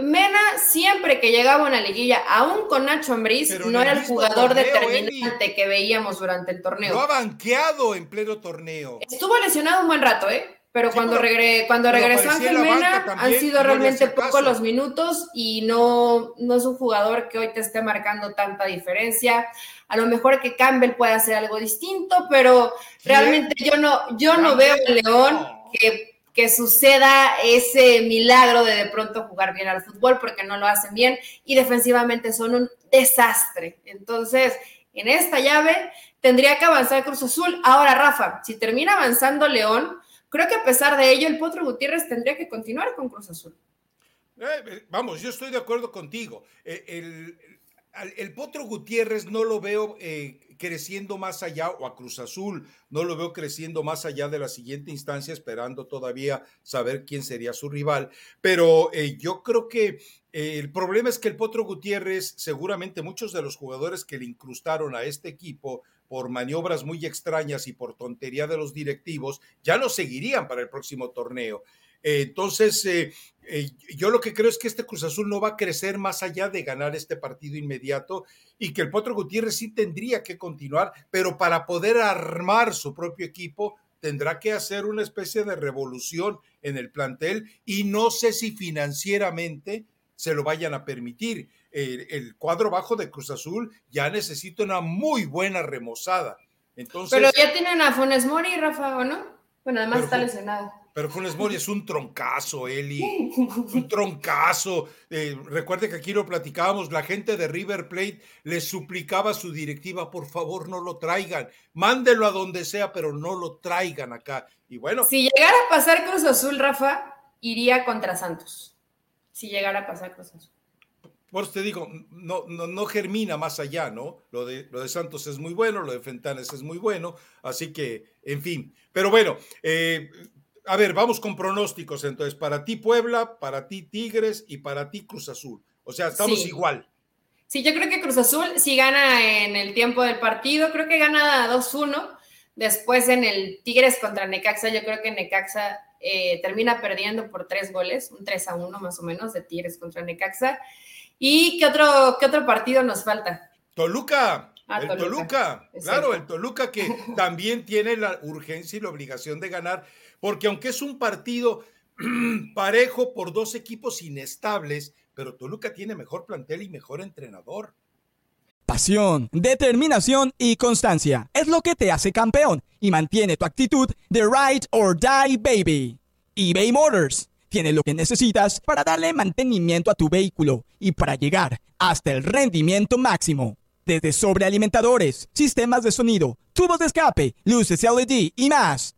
Mena siempre que llegaba a una liguilla, aún con Nacho Ambriz, no era el jugador determinante que veíamos durante el torneo. No ha banqueado en pleno torneo. Estuvo lesionado un buen rato, ¿eh? Pero cuando, cuando regresó Ángel Mena, han sido realmente pocos los minutos y no, no es un jugador que hoy te esté marcando tanta diferencia. A lo mejor que Campbell pueda hacer algo distinto, pero realmente yo no, yo no veo en León que, que suceda ese milagro de de pronto jugar bien al fútbol porque no lo hacen bien y defensivamente son un desastre. Entonces, en esta llave tendría que avanzar Cruz Azul. Ahora, Rafa, si termina avanzando León, Creo que a pesar de ello, el Potro Gutiérrez tendría que continuar con Cruz Azul. Eh, eh, vamos, yo estoy de acuerdo contigo. Eh, el, el, Potro Gutiérrez no lo veo creciendo más allá, o a Cruz Azul no lo veo creciendo más allá de la siguiente instancia, esperando todavía saber quién sería su rival. Pero yo creo que el problema es que el Potro Gutiérrez, seguramente muchos de los jugadores que le incrustaron a este equipo, por maniobras muy extrañas y por tontería de los directivos, ya lo seguirían para el próximo torneo. Eh, entonces, eh, eh, yo lo que creo es que este Cruz Azul no va a crecer más allá de ganar este partido inmediato y que el Potro Gutiérrez sí tendría que continuar, pero para poder armar su propio equipo tendrá que hacer una especie de revolución en el plantel y no sé si financieramente se lo vayan a permitir el, cuadro bajo de Cruz Azul ya necesita una muy buena remozada. Entonces, pero ya tienen a Funes Mori, Rafa, ¿o no? Bueno, además está lesionado. Pero Funes Mori es un troncazo, Eli. un troncazo. Eh, recuerde que aquí lo platicábamos, la gente de River Plate le suplicaba a su directiva, por favor, no lo traigan. Mándelo a donde sea, pero no lo traigan acá. Y bueno. Si llegara a pasar Cruz Azul, Rafa, iría contra Santos. Si llegara a pasar Cruz Azul. Por eso te digo, no, no, no, germina más allá, ¿no? Lo de, lo de Santos es muy bueno, lo de Fentanes es muy bueno, así que, en fin. Pero bueno, eh, a ver, vamos con pronósticos entonces. Para ti Puebla, para ti Tigres y para ti Cruz Azul. O sea, estamos igual. Sí, yo creo que Cruz Azul si gana en el tiempo del partido, creo que gana 2-1. Después en el Tigres contra Necaxa, yo creo que Necaxa eh, termina perdiendo por tres goles, un 3 1 más o menos de Tigres contra Necaxa. ¿Y qué otro, qué otro partido nos falta? Toluca. Ah, el Toluca, claro, el Toluca que también tiene la urgencia y la obligación de ganar, porque aunque es un partido parejo por dos equipos inestables, pero Toluca tiene mejor plantel y mejor entrenador. Pasión, determinación y constancia es lo que te hace campeón y mantiene tu actitud de ride or die baby. eBay Motors tiene lo que necesitas para darle mantenimiento a tu vehículo y para llegar hasta el rendimiento máximo. Desde sobrealimentadores, sistemas de sonido, tubos de escape, luces LED y más.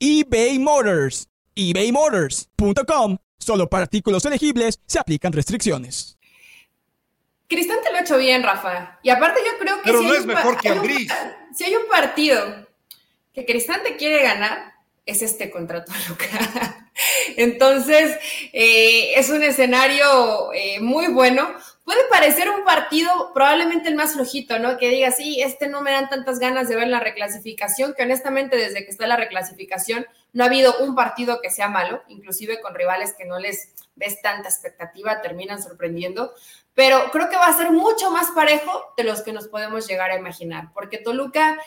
eBay Motors. ebaymotors.com. Solo para artículos elegibles se aplican restricciones. Cristante lo ha hecho bien, Rafa. Y aparte yo creo que... Pero no es mejor que Andrés. Si hay un partido que Cristante quiere ganar, es este contrato Toluca. Entonces, eh, es un escenario eh, muy bueno. Puede parecer un partido probablemente el más flojito, ¿no? Que diga, sí, este no me dan tantas ganas de ver la reclasificación, que honestamente desde que está la reclasificación no ha habido un partido que sea malo, inclusive con rivales que no les ves tanta expectativa, terminan sorprendiendo, pero creo que va a ser mucho más parejo de los que nos podemos llegar a imaginar, porque Toluca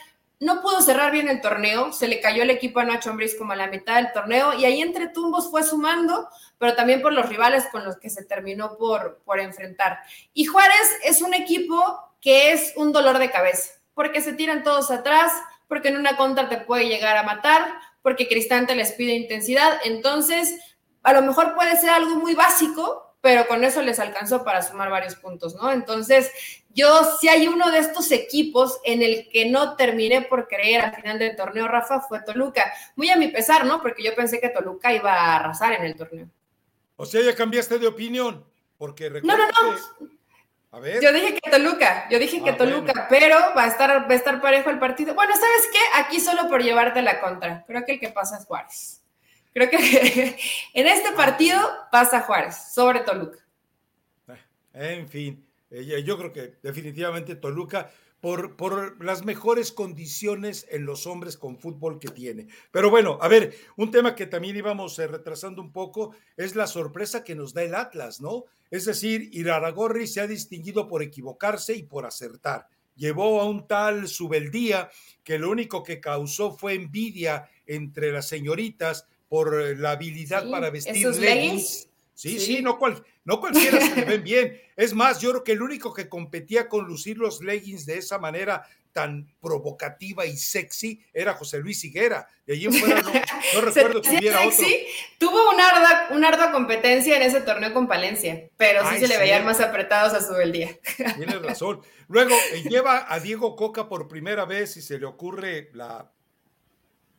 no pudo cerrar bien el torneo, se le cayó el equipo a Nacho Ambriz como a la mitad del torneo y ahí entre tumbos fue sumando, pero también por los rivales con los que se terminó por, por enfrentar. Y Juárez es un equipo que es un dolor de cabeza, porque se tiran todos atrás, porque en una contra te puede llegar a matar, porque Cristante les pide intensidad. Entonces, a lo mejor puede ser algo muy básico, pero con eso les alcanzó para sumar varios puntos, ¿no? Entonces, yo si hay uno de estos equipos en el que no terminé por creer al final del torneo, Rafa, fue Toluca. Muy a mi pesar, ¿no? Porque yo pensé que Toluca iba a arrasar en el torneo. O sea, ya cambiaste de opinión, porque No, no, no. A ver. Yo dije que Toluca, yo dije que ah, Toluca, pero va a estar va a estar parejo el partido. Bueno, ¿sabes qué? Aquí solo por llevarte la contra. Creo que el que pasa es Juárez. Creo que en este partido pasa Juárez sobre Toluca. En fin, eh, yo creo que definitivamente Toluca por, por, las mejores condiciones en los hombres con fútbol que tiene. Pero bueno, a ver, un tema que también íbamos eh, retrasando un poco es la sorpresa que nos da el Atlas, ¿no? Es decir, Iraragorri se ha distinguido por equivocarse y por acertar. Llevó a un tal Subeldía que lo único que causó fue envidia entre las señoritas por eh, la habilidad para vestir leggings. Sí, sí, no, cual, no cualquiera se le ven bien. Es más, yo creo que el único que competía con lucir los leggings de esa manera tan provocativa y sexy era José Luis Higuera. De allí en fuera no, recuerdo que hubiera otro. Tuvo una ardua, una ardua competencia en ese torneo con Palencia, pero sí se le veían más apretados a su día. Tienes razón. Luego eh, lleva a Diego Coca por primera vez y se le ocurre la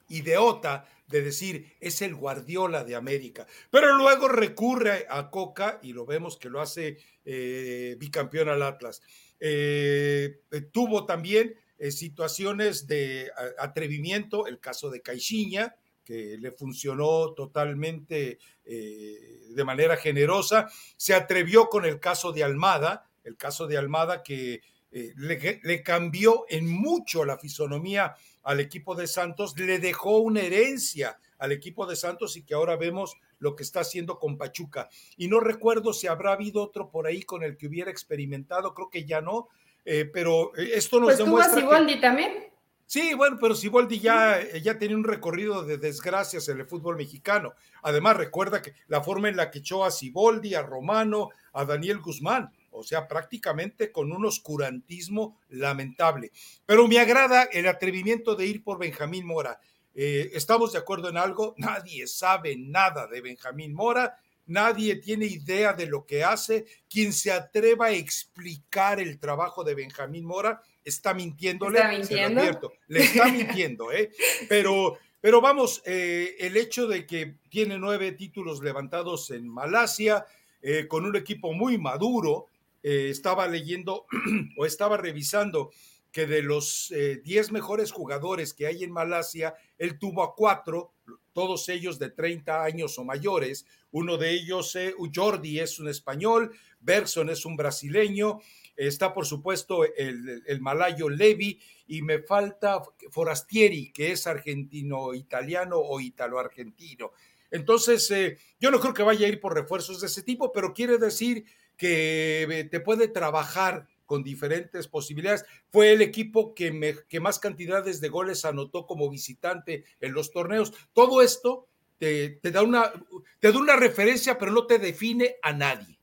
ideota de decir es el Guardiola de América, pero luego recurre a Coca y lo vemos que lo hace eh, bicampeón al Atlas. Eh, eh, tuvo también situaciones de atrevimiento, el caso de Caixinha, que le funcionó totalmente de manera generosa, se atrevió con el caso de Almada, el caso de Almada que le cambió en mucho la fisonomía al equipo de Santos, le dejó una herencia al equipo de Santos y que ahora vemos lo que está haciendo con Pachuca. Y no recuerdo si habrá habido otro por ahí con el que hubiera experimentado, creo que ya no, eh, pero eh, esto nos pues demuestra. Siboldi también? Sí, bueno, pero Siboldi ya, eh, ya tenía un recorrido de desgracias en el fútbol mexicano. Además, recuerda que la forma en la que echó a Siboldi, a Romano, a Daniel Guzmán, o sea, prácticamente con un oscurantismo lamentable. Pero me agrada el atrevimiento de ir por Benjamín Mora. Eh, ¿Estamos de acuerdo en algo? Nadie sabe nada de Benjamín Mora, nadie tiene idea de lo que hace. Quien se atreva a explicar el trabajo de Benjamín Mora está mintiéndole. ¿Está mintiendo? le está mintiendo, ¿eh? Pero, pero vamos, eh, el hecho de que tiene nueve títulos levantados en Malasia, eh, con un equipo muy maduro, eh, estaba leyendo o estaba revisando que de los 10 eh, mejores jugadores que hay en Malasia, él tuvo a cuatro, todos ellos de 30 años o mayores. Uno de ellos, eh, Jordi, es un español, Berson es un brasileño, está por supuesto el, malayo Levi y me falta Forastieri, que es argentino-italiano o italo-argentino. Entonces, yo no creo que vaya a ir por refuerzos de ese tipo, pero quiere decir que te puede trabajar con diferentes posibilidades. Fue el equipo que, que más cantidades de goles anotó como visitante en los torneos. Todo esto te, da una, te da una referencia, pero no te define a nadie.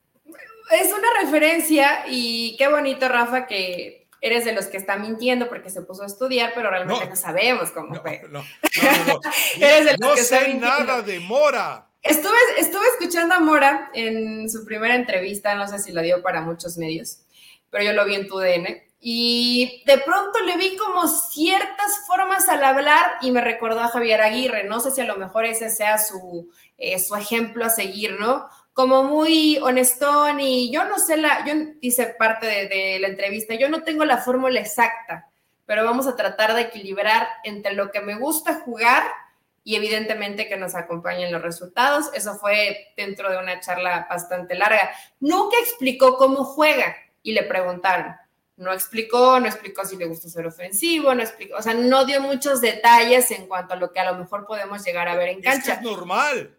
Es una referencia y qué bonito, Rafa, que eres de los que está mintiendo porque se puso a estudiar, pero realmente no, sabemos cómo fue. No, no, eres de los que sé nada de Mora. Estuve, estuve escuchando a Mora en su primera entrevista, no sé si lo dio para muchos medios, pero yo lo vi en tu DN. Y de pronto le vi como ciertas formas al hablar y me recordó a Javier Aguirre. No sé si a lo mejor ese sea su, eh, su ejemplo a seguir, ¿no? Como muy honestón y yo no sé la, yo hice parte de, de la entrevista, yo no tengo la fórmula exacta, pero vamos a tratar de equilibrar entre lo que me gusta jugar y evidentemente que nos acompañen los resultados. Eso fue dentro de una charla bastante larga. Nunca explicó cómo juega y le preguntaron. No explicó, no explicó si le gusta ser ofensivo, no explicó, o sea, no dio muchos detalles en cuanto a lo que a lo mejor podemos llegar a ver en cancha. Es, normal.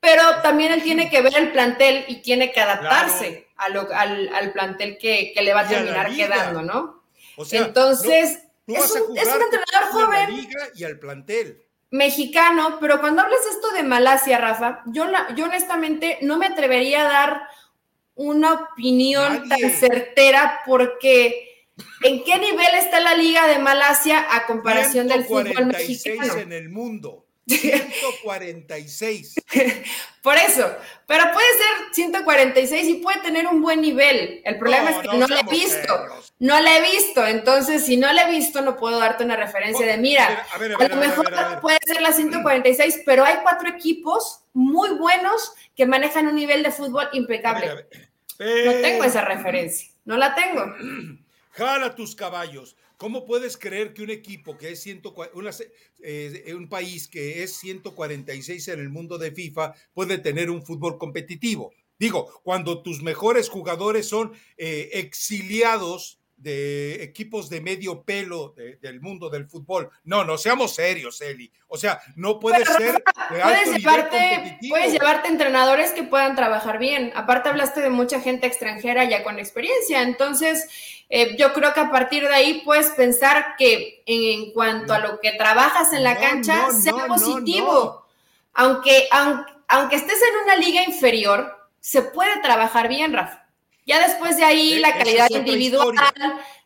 Pero también él tiene que ver el plantel y tiene que adaptarse al, plantel que, le va a terminar quedando, ¿no? O sea, Entonces, es, un, es un entrenador joven. y al plantel mexicano, pero cuando hablas esto de Malasia, Rafa, yo, yo honestamente no me atrevería a dar una opinión tan certera porque ¿en qué nivel está la liga de Malasia a comparación del fútbol mexicano? en el mundo. 146. Por eso, pero puede ser 146 y puede tener un buen nivel. El problema es que no, no le he visto. No le he visto. Entonces, si no le he visto, no puedo darte una referencia de, mira, a, lo mejor puede ser la 146, pero hay cuatro equipos muy buenos que manejan un nivel de fútbol impecable. No tengo esa referencia. No la tengo. Jala tus caballos. ¿Cómo puedes creer que un equipo que es 100, eh, un país que es 146 en el mundo de FIFA puede tener un fútbol competitivo? Digo, cuando tus mejores jugadores son eh, exiliados de equipos de medio pelo del mundo del fútbol. No, no seamos serios, Eli. O sea, no puede ser de puedes llevarte, Puedes llevarte entrenadores que puedan trabajar bien. Aparte hablaste de mucha gente extranjera ya con experiencia. Entonces, eh, yo creo que a partir de ahí puedes pensar que en, cuanto a lo que trabajas en la cancha sea positivo. Aunque, aunque, aunque estés en una liga inferior, se puede trabajar bien, Rafa. Ya después de ahí e, la calidad individual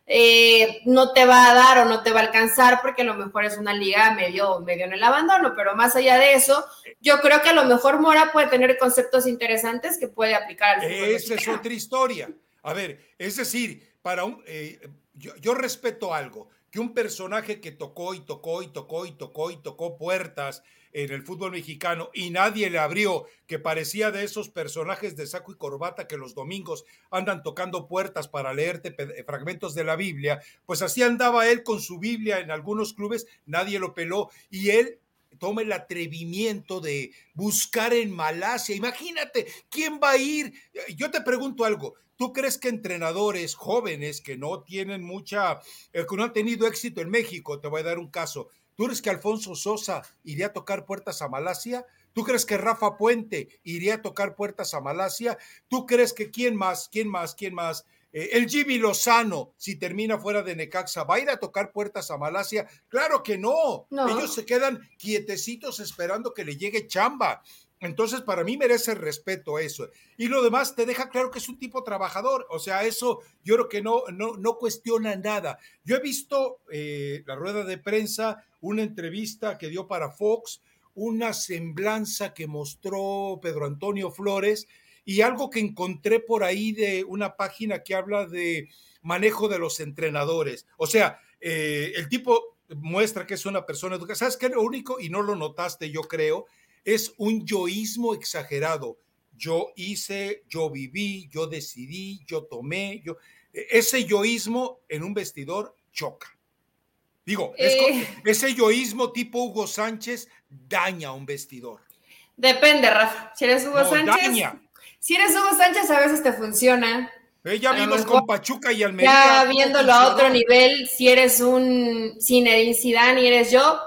eh, no te va a dar o no te va a alcanzar porque a lo mejor es una liga medio, medio en el abandono, pero más allá de eso, yo creo que a lo mejor Mora puede tener conceptos interesantes que puede aplicar al fútbol Esa es otra historia. A ver, es decir, para un, eh, yo, yo respeto algo, que un personaje que tocó y tocó y tocó y tocó y tocó puertas en el fútbol mexicano y nadie le abrió, que parecía de esos personajes de saco y corbata que los domingos andan tocando puertas para leerte eh, fragmentos de la Biblia, pues así andaba él con su Biblia en algunos clubes, nadie lo peló y él toma el atrevimiento de buscar en Malasia. Imagínate, ¿quién va a ir? Yo te pregunto algo, ¿Tú crees que entrenadores jóvenes que no tienen mucha, eh, que no han tenido éxito en México, te voy a dar un caso, ¿Tú crees que Alfonso Sosa iría a tocar puertas a Malasia? ¿Tú crees que Rafa Puente iría a tocar puertas a Malasia? ¿Tú crees que quién más, quién más, quién más? Eh, el Jimmy Lozano, si termina fuera de Necaxa, ¿va a ir a tocar puertas a Malasia? Claro que no. no. Ellos se quedan quietecitos esperando que le llegue chamba. Entonces, para mí merece respeto eso. Y lo demás te deja claro que es un tipo trabajador. O sea, eso yo creo que no, no, no cuestiona nada. Yo he visto eh, la rueda de prensa, una entrevista que dio para Fox, una semblanza que mostró Pedro Antonio Flores y algo que encontré por ahí de una página que habla de manejo de los entrenadores. O sea, eh, el tipo muestra que es una persona educada. ¿Sabes qué? Lo único, y no lo notaste, yo creo, es un yoísmo exagerado. Yo hice, yo viví, yo decidí, yo tomé, yo... E, ese yoísmo en un vestidor choca. Digo, eh. ese yoísmo tipo Hugo Sánchez daña a un vestidor. Depende, Rafa. Si eres Hugo Sánchez. Si eres Hugo Sánchez, a veces te funciona. Eh, ya vimos con Pachuca y Almería. Ya viéndolo a otro nivel, si eres un Zinedine Zidane y eres yo,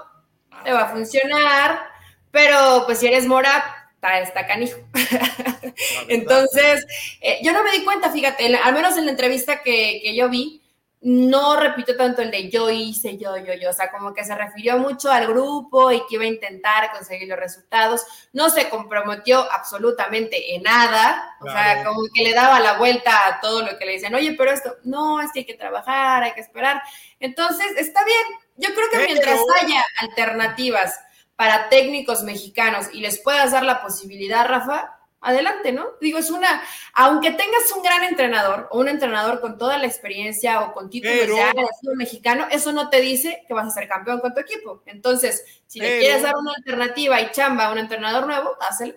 te va a funcionar pero pues si eres mora, está, está canijo. Entonces, eh, yo no me di cuenta, fíjate, al menos en la entrevista que, que yo vi, no repito tanto el de yo hice, yo, yo, yo, o sea, como que se refirió mucho al grupo y que iba a intentar conseguir los resultados, no se comprometió absolutamente en nada, o sea, como que le daba la vuelta a todo lo que le dicen, oye, pero esto, no, es que hay que trabajar, hay que esperar, entonces, está bien, yo creo que mientras haya alternativas para técnicos mexicanos y les puedas dar la posibilidad, Rafa, adelante, ¿no? Digo, es una, aunque tengas un gran entrenador o un entrenador con toda la experiencia o con títulos de fútbol mexicano, eso no te dice que vas a ser campeón con tu equipo. Entonces, si le quieres dar una alternativa y chamba a un entrenador nuevo, hazlo.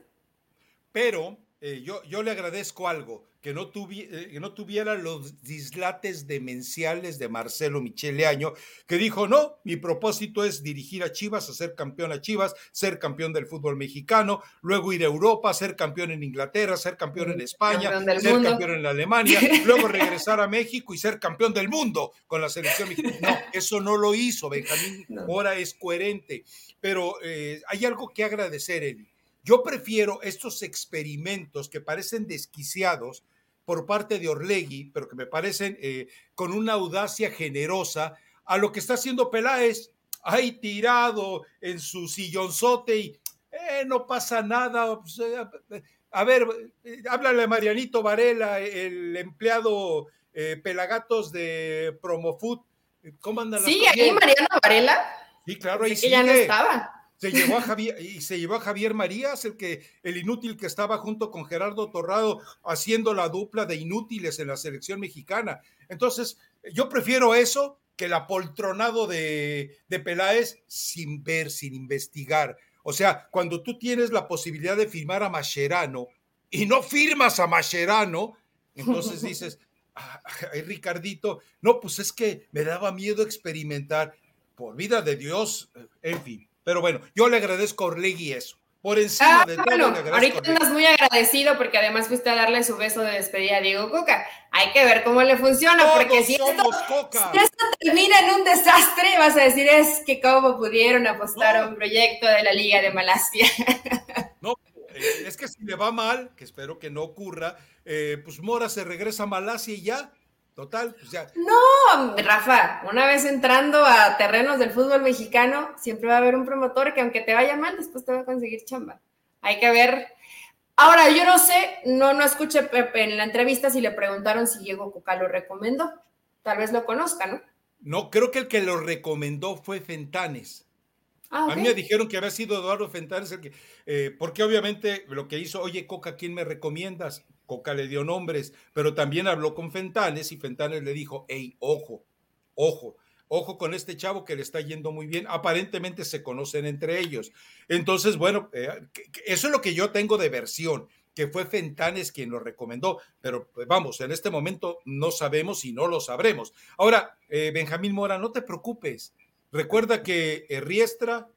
Pero eh, yo, yo le agradezco algo que no, eh, que no tuviera los dislates demenciales de Marcelo Michele Año, que dijo, no, mi propósito es dirigir a Chivas, a ser campeón a Chivas, ser campeón del fútbol mexicano, luego ir a Europa, ser campeón en Inglaterra, ser campeón en España, ser campeón en Alemania, luego regresar a México y ser campeón del mundo con la selección mexicana. No, eso no lo hizo, Benjamín, ahora es coherente, pero eh, hay algo que agradecer, Eli yo prefiero estos experimentos que parecen desquiciados por parte de Orlegui, pero que me parecen eh, con una audacia generosa, a lo que está haciendo Peláez, ahí tirado en su sillonzote y eh, no pasa nada. Pues, eh, a ver, háblale a Marianito Varela, el empleado Pelagatos de Promofood. ¿Cómo andan las Sí, ahí Mariano Varela. Sí, claro, ahí sí. ya no estaba. Se llevó a Javier, y se llevó a Javier Marías, el que, el inútil que estaba junto con Gerardo Torrado haciendo la dupla de inútiles en la selección mexicana. Entonces, yo prefiero eso que el apoltronado de, de Peláez sin ver, sin investigar. O sea, cuando tú tienes la posibilidad de firmar a Mascherano y no firmas a Mascherano, entonces dices, ay, Ricardito, no, pues es que me daba miedo experimentar. Por vida de Dios, en fin. Pero bueno, yo le agradezco a Orlegui eso. Por encima ah, de todo, bueno, ahorita andas muy agradecido porque además fuiste a darle su beso de despedida a Diego Coca. Hay que ver cómo le funciona, porque si esto, si esto, termina en un desastre, vas a decir es que cómo pudieron apostar a un proyecto de la Liga de Malasia. No, eh, es que si le va mal, que espero que no ocurra, eh, pues Mora se regresa a Malasia y ya, total, pues ya. No, Rafa, una vez entrando a terrenos del fútbol mexicano, siempre va a haber un promotor que aunque te vaya mal, después te va a conseguir chamba. Hay que ver. Ahora, yo no sé, no, no escuché Pepe en la entrevista si le preguntaron si Diego Coca lo recomendó. Tal vez lo conozca, ¿no? No, creo que el que lo recomendó fue Fentanes. Ah, a mí me dijeron que había sido Eduardo Fentanes el que, eh, porque obviamente lo que hizo, oye Coca, ¿quién me recomiendas? Coca le dio nombres, pero también habló con Fentanes y Fentanes le dijo, hey, ojo, ojo, ojo con este chavo que le está yendo muy bien. Aparentemente se conocen entre ellos. Entonces, bueno, eh, eso es lo que yo tengo de versión que fue Fentanes quien lo recomendó, pero pues, vamos, en este momento no sabemos y no lo sabremos. Ahora, eh, Benjamín Mora, no te preocupes, Recuerda que Riestra,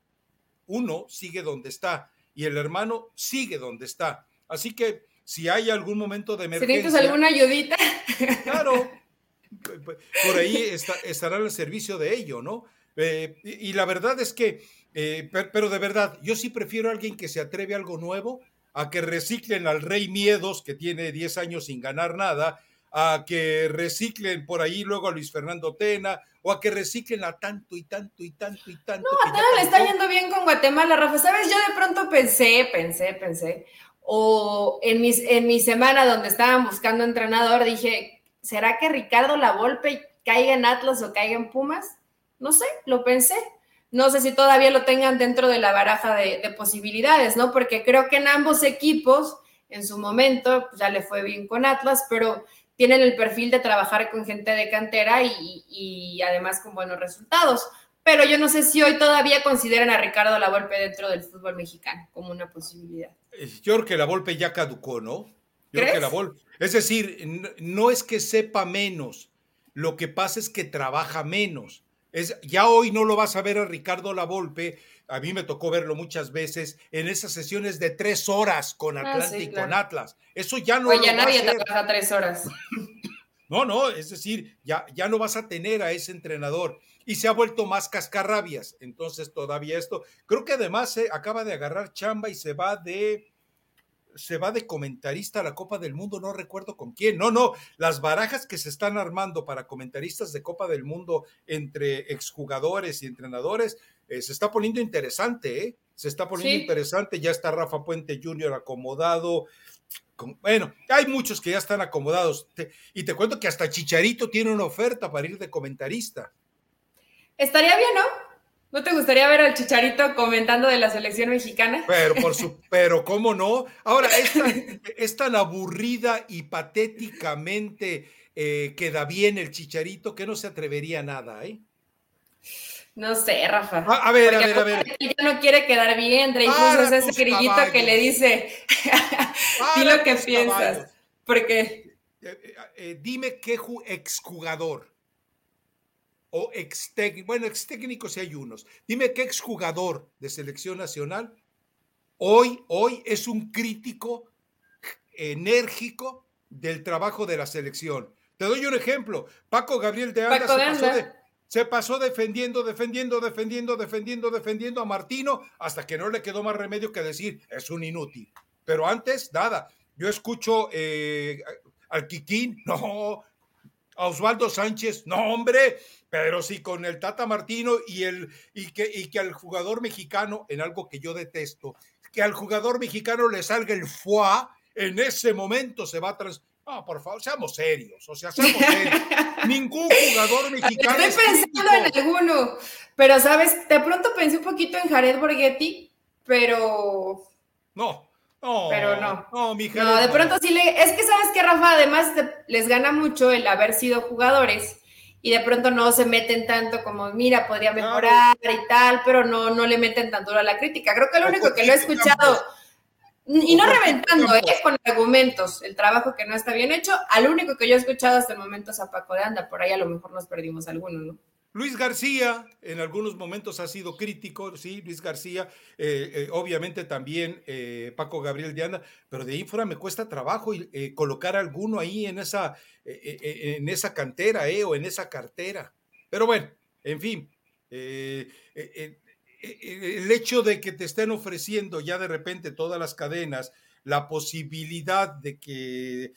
uno, sigue donde está y el hermano sigue donde está. Así que si hay algún momento de emergencia. ¿Necesitas alguna ayudita? Claro, por ahí está, estará el servicio de ello, ¿no? Eh, y, la verdad es que, eh, pero de verdad, yo sí prefiero a alguien que se atreve a algo nuevo, a que reciclen al Rey Miedos, que tiene 10 años sin ganar nada, a que reciclen por ahí luego a Luis Fernando Tena, o a que reciclen a tanto y tanto y tanto y tanto. No, a le está yendo bien con Guatemala, Rafa. ¿Sabes? Yo de pronto pensé, pensé, pensé, o en, mis, en mi semana donde estaban buscando entrenador, dije, ¿será que Ricardo Lavolpe caiga en Atlas o caiga en Pumas? No sé, lo pensé. No sé si todavía lo tengan dentro de la baraja de, de posibilidades, ¿no? Porque creo que en ambos equipos, en su momento, ya le fue bien con Atlas, pero tienen el perfil de trabajar con gente de cantera y, además con buenos resultados. Pero yo no sé si hoy todavía consideran a Ricardo Lavolpe dentro del fútbol mexicano como una posibilidad. Yo creo que la Volpe ya caducó, ¿no? Yo creo que la Volpe. Es decir, no es que sepa menos, lo que pasa es que trabaja menos. Es, ya hoy no lo vas a ver a Ricardo Lavolpe a mí me tocó verlo muchas veces en esas sesiones de tres horas con ah, Atlanta y con Atlas. Eso ya no pues ya nadie trabaja tres horas. No, no, es decir, ya, ya no vas a tener a ese entrenador y se ha vuelto más cascarrabias. Entonces, todavía esto, creo que además se acaba de agarrar chamba y se va de se va de comentarista a la Copa del Mundo, no recuerdo con quién. No, no, las barajas que se están armando para comentaristas de Copa del Mundo entre exjugadores y entrenadores eh, se está poniendo interesante, ¿eh? Se está poniendo interesante, ya está Rafa Puente Jr. acomodado. bueno, hay muchos que ya están acomodados. y te cuento que hasta Chicharito tiene una oferta para ir de comentarista. Estaría bien, ¿no? ¿No te gustaría ver al Chicharito comentando de la selección mexicana? Pero, por su, pero ¿cómo no? Ahora, es tan, aburrida y patéticamente eh, queda bien el Chicharito que no se atrevería a nada, ¿eh? No sé, Rafa. a ver, a ver, a ver. Él ya no quiere quedar bien, incluso es ese grillito que le dice, di lo que piensas. Porque... Eh, eh, eh, dime qué exjugador o ex técnico, bueno, ex técnico si hay unos, dime qué exjugador de selección nacional hoy, hoy es un crítico enérgico del trabajo de la selección. Te doy un ejemplo. Paco Gabriel de Anda se pasó de, se pasó defendiendo, defendiendo, defendiendo, defendiendo, defendiendo a Martino hasta que no le quedó más remedio que decir, es un inútil. Pero antes, nada. Yo escucho eh, al Quiquín, no. A Osvaldo Sánchez, no, hombre. Pero sí con el Tata Martino y, el, y, que, y que al jugador mexicano, en algo que yo detesto, que al jugador mexicano le salga el foie, en ese momento se va a trans No, por favor, seamos serios, o sea, seamos serios. Ningún jugador mexicano. Estoy pensando en alguno, pero sabes, de pronto pensé un poquito en Jared Borghetti, pero. No, no. Pero no. No, mi No, de pronto sí le. Es que sabes que, Rafa, además les gana mucho el haber sido jugadores y de pronto no se meten tanto como, mira, podría mejorar y tal, pero no, no le meten tanto a la crítica. Creo que lo único que lo he escuchado, y no reventando, ¿eh? con argumentos, el trabajo que no está bien hecho, al único que yo he escuchado hasta el momento es a Paco de Anda, por ahí a lo mejor nos perdimos algunos, ¿no? Luis García en algunos momentos ha sido crítico, sí, Luis García, eh, eh, obviamente también eh, Paco Gabriel de Anda, pero de fuera me cuesta trabajo colocar alguno ahí en esa, en esa cantera o en esa cartera. Pero bueno, en fin, el hecho de que te estén ofreciendo ya de repente todas las cadenas la posibilidad de que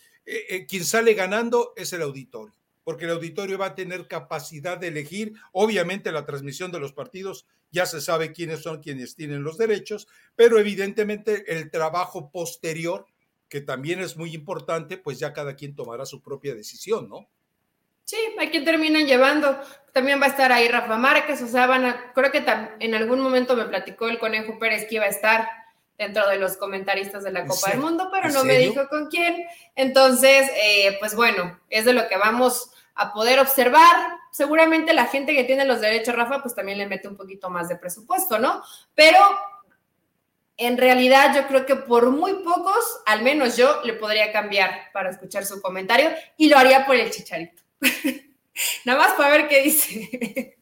quien sale ganando es el auditorio porque el auditorio va a tener capacidad de elegir. Obviamente la transmisión de los partidos ya se sabe quiénes son quienes tienen los derechos, pero evidentemente el trabajo posterior, que también es muy importante, pues ya cada quien tomará su propia decisión, ¿no? Sí, hay quien terminan llevando. También va a estar ahí Rafa Márquez, o sea, van a, creo que en algún momento me platicó el Conejo Pérez que iba a estar dentro de los comentaristas de la Copa del Mundo, pero no me dijo con quién. Entonces, eh, pues bueno, es de lo que vamos a poder observar. Seguramente la gente que tiene los derechos, Rafa, pues también le mete un poquito más de presupuesto, ¿no? Pero en realidad yo creo que por muy pocos, al menos yo le podría cambiar para escuchar su comentario y lo haría por el chicharito. Nada más para ver qué dice.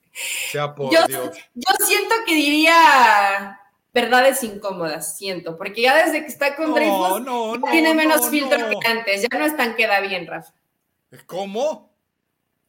yo, yo siento que diría verdades incómodas, siento, porque ya desde que está con no, tiene menos filtro que antes, ya no es tan queda bien, Rafa. ¿Cómo?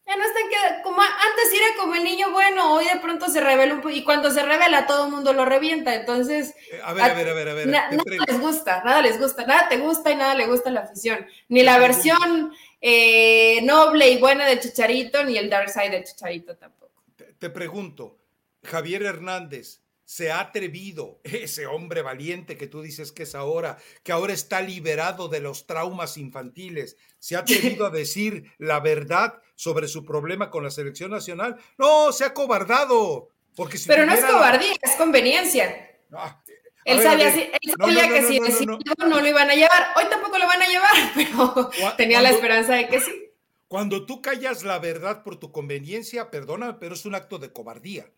Ya no están que, como antes era como el niño bueno, hoy de pronto se revela un poco, y cuando se revela todo el mundo lo revienta, entonces... Eh, a ver, a, ver, a ver, a ver. nada les gusta, nada les gusta, nada te gusta y nada le gusta la afición. Ni la versión eh, noble y buena del Chicharito, ni el dark side del Chicharito tampoco. te pregunto, Javier Hernández, se ha atrevido, ese hombre valiente que tú dices que es ahora, que ahora está liberado de los traumas infantiles, se ha atrevido a decir la verdad sobre su problema con la selección nacional. No, se ha cobardado. Porque Pero no es cobardía, es conveniencia. Ah, él sabía, que si no, no, lo iban a llevar. Hoy tampoco lo van a llevar, pero tenía la esperanza de que sí. Cuando tú callas la verdad por tu conveniencia, perdona, pero es un acto de cobardía.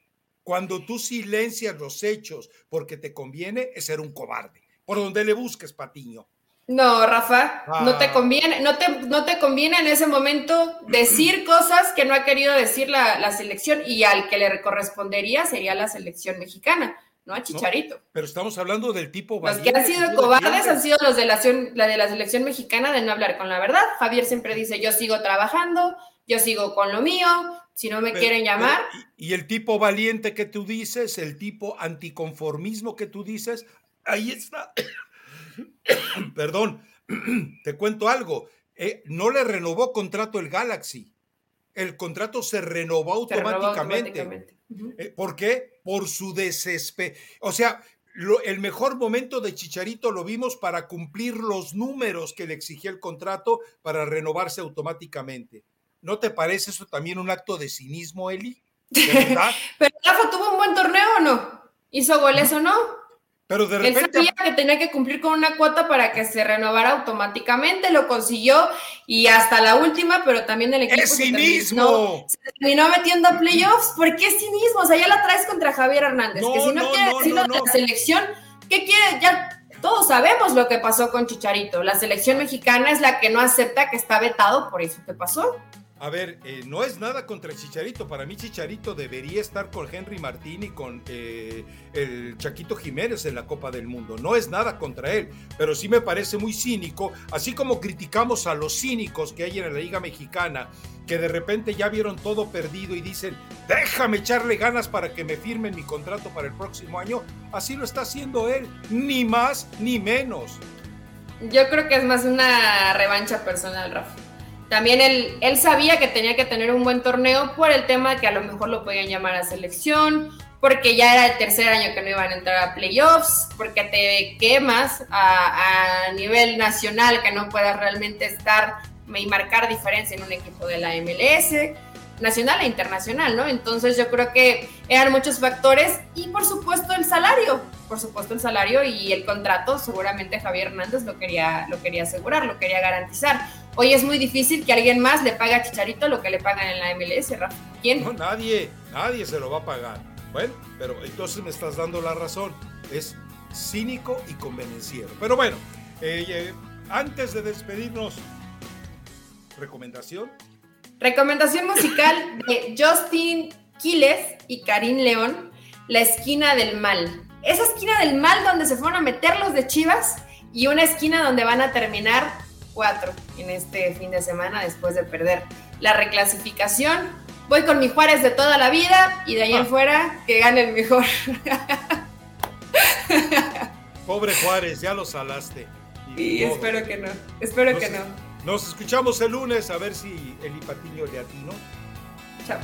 Cuando tú silencias los hechos porque te conviene, es ser un cobarde. Por donde le busques, Patiño. No, Rafa, no te ah. conviene, no te, no te conviene en ese momento decir cosas que no ha querido decir la, selección y al que le correspondería sería la selección mexicana, no a Chicharito. pero estamos hablando del tipo Los que han sido cobardes han sido los de la, la de la selección mexicana de no hablar con la verdad. Javier siempre dice, yo sigo trabajando, yo sigo con lo mío, si no me quieren llamar. y el tipo valiente que tú dices, el tipo anticonformismo que tú dices, ahí está. Perdón, te cuento algo. Eh, no le renovó contrato el Galaxy. El contrato se renovó automáticamente. Eh, ¿Por qué? Por su desespero. O sea, el mejor momento de Chicharito lo vimos para cumplir los números que le exigía el contrato para renovarse automáticamente. ¿No te parece eso también un acto de cinismo, Eli? Pero Rafa tuvo un buen torneo o no? ¿Hizo goles o no? Pero de repente. Él sabía que tenía que cumplir con una cuota para que se renovara automáticamente, lo consiguió y hasta la última, pero también el equipo. ¡Es cinismo! se terminó metiendo a playoffs. ¿Por qué cinismo? O sea, ya la traes contra Javier Hernández, que si no, quiere decirlo de la selección, ¿qué quiere? Ya todos sabemos lo que pasó con Chicharito. La selección mexicana es la que no acepta que está vetado, por eso te pasó. A ver, eh, no es nada contra Chicharito. Para mí Chicharito debería estar con Henry Martín y con eh, el Chaquito Jiménez en la Copa del Mundo. No es nada contra él, pero sí me parece muy cínico, así como criticamos a los cínicos que hay en la Liga Mexicana, que de repente ya vieron todo perdido y dicen, déjame echarle ganas para que me firmen mi contrato para el próximo año. Así lo está haciendo él, ni más ni menos. Yo creo que es más una revancha personal, Rafa. También él, él sabía que tenía que tener un buen torneo por el tema de que a lo mejor lo podían llamar a selección, porque ya era el tercer año que no iban a entrar a playoffs, porque te quemas a, a nivel nacional, que no puedas realmente estar y marcar diferencia en un equipo de la MLS nacional e internacional, ¿no? Entonces yo creo que eran muchos factores y por supuesto el salario, por supuesto el salario y el contrato, seguramente Javier Hernández lo quería, lo quería asegurar, lo quería garantizar. Hoy es muy difícil que alguien más le pague a Chicharito lo que le pagan en la MLS, Rafa. ¿Quién? No, nadie, nadie se lo va a pagar. Bueno, pero entonces me estás dando la razón. Es cínico y convenenciero. Pero bueno, eh, eh, antes de despedirnos, recomendación Recomendación musical de Justin Quiles y Karim León, La esquina del mal. Esa esquina del mal donde se fueron a meter los de Chivas y una esquina donde van a terminar cuatro en este fin de semana después de perder la reclasificación. Voy con mi Juárez de toda la vida y de ahí en ah. fuera que gane el mejor. Pobre Juárez, ya lo salaste. Y, espero que no, espero que no. Nos escuchamos el lunes a ver si el Patiño le atino. Chao.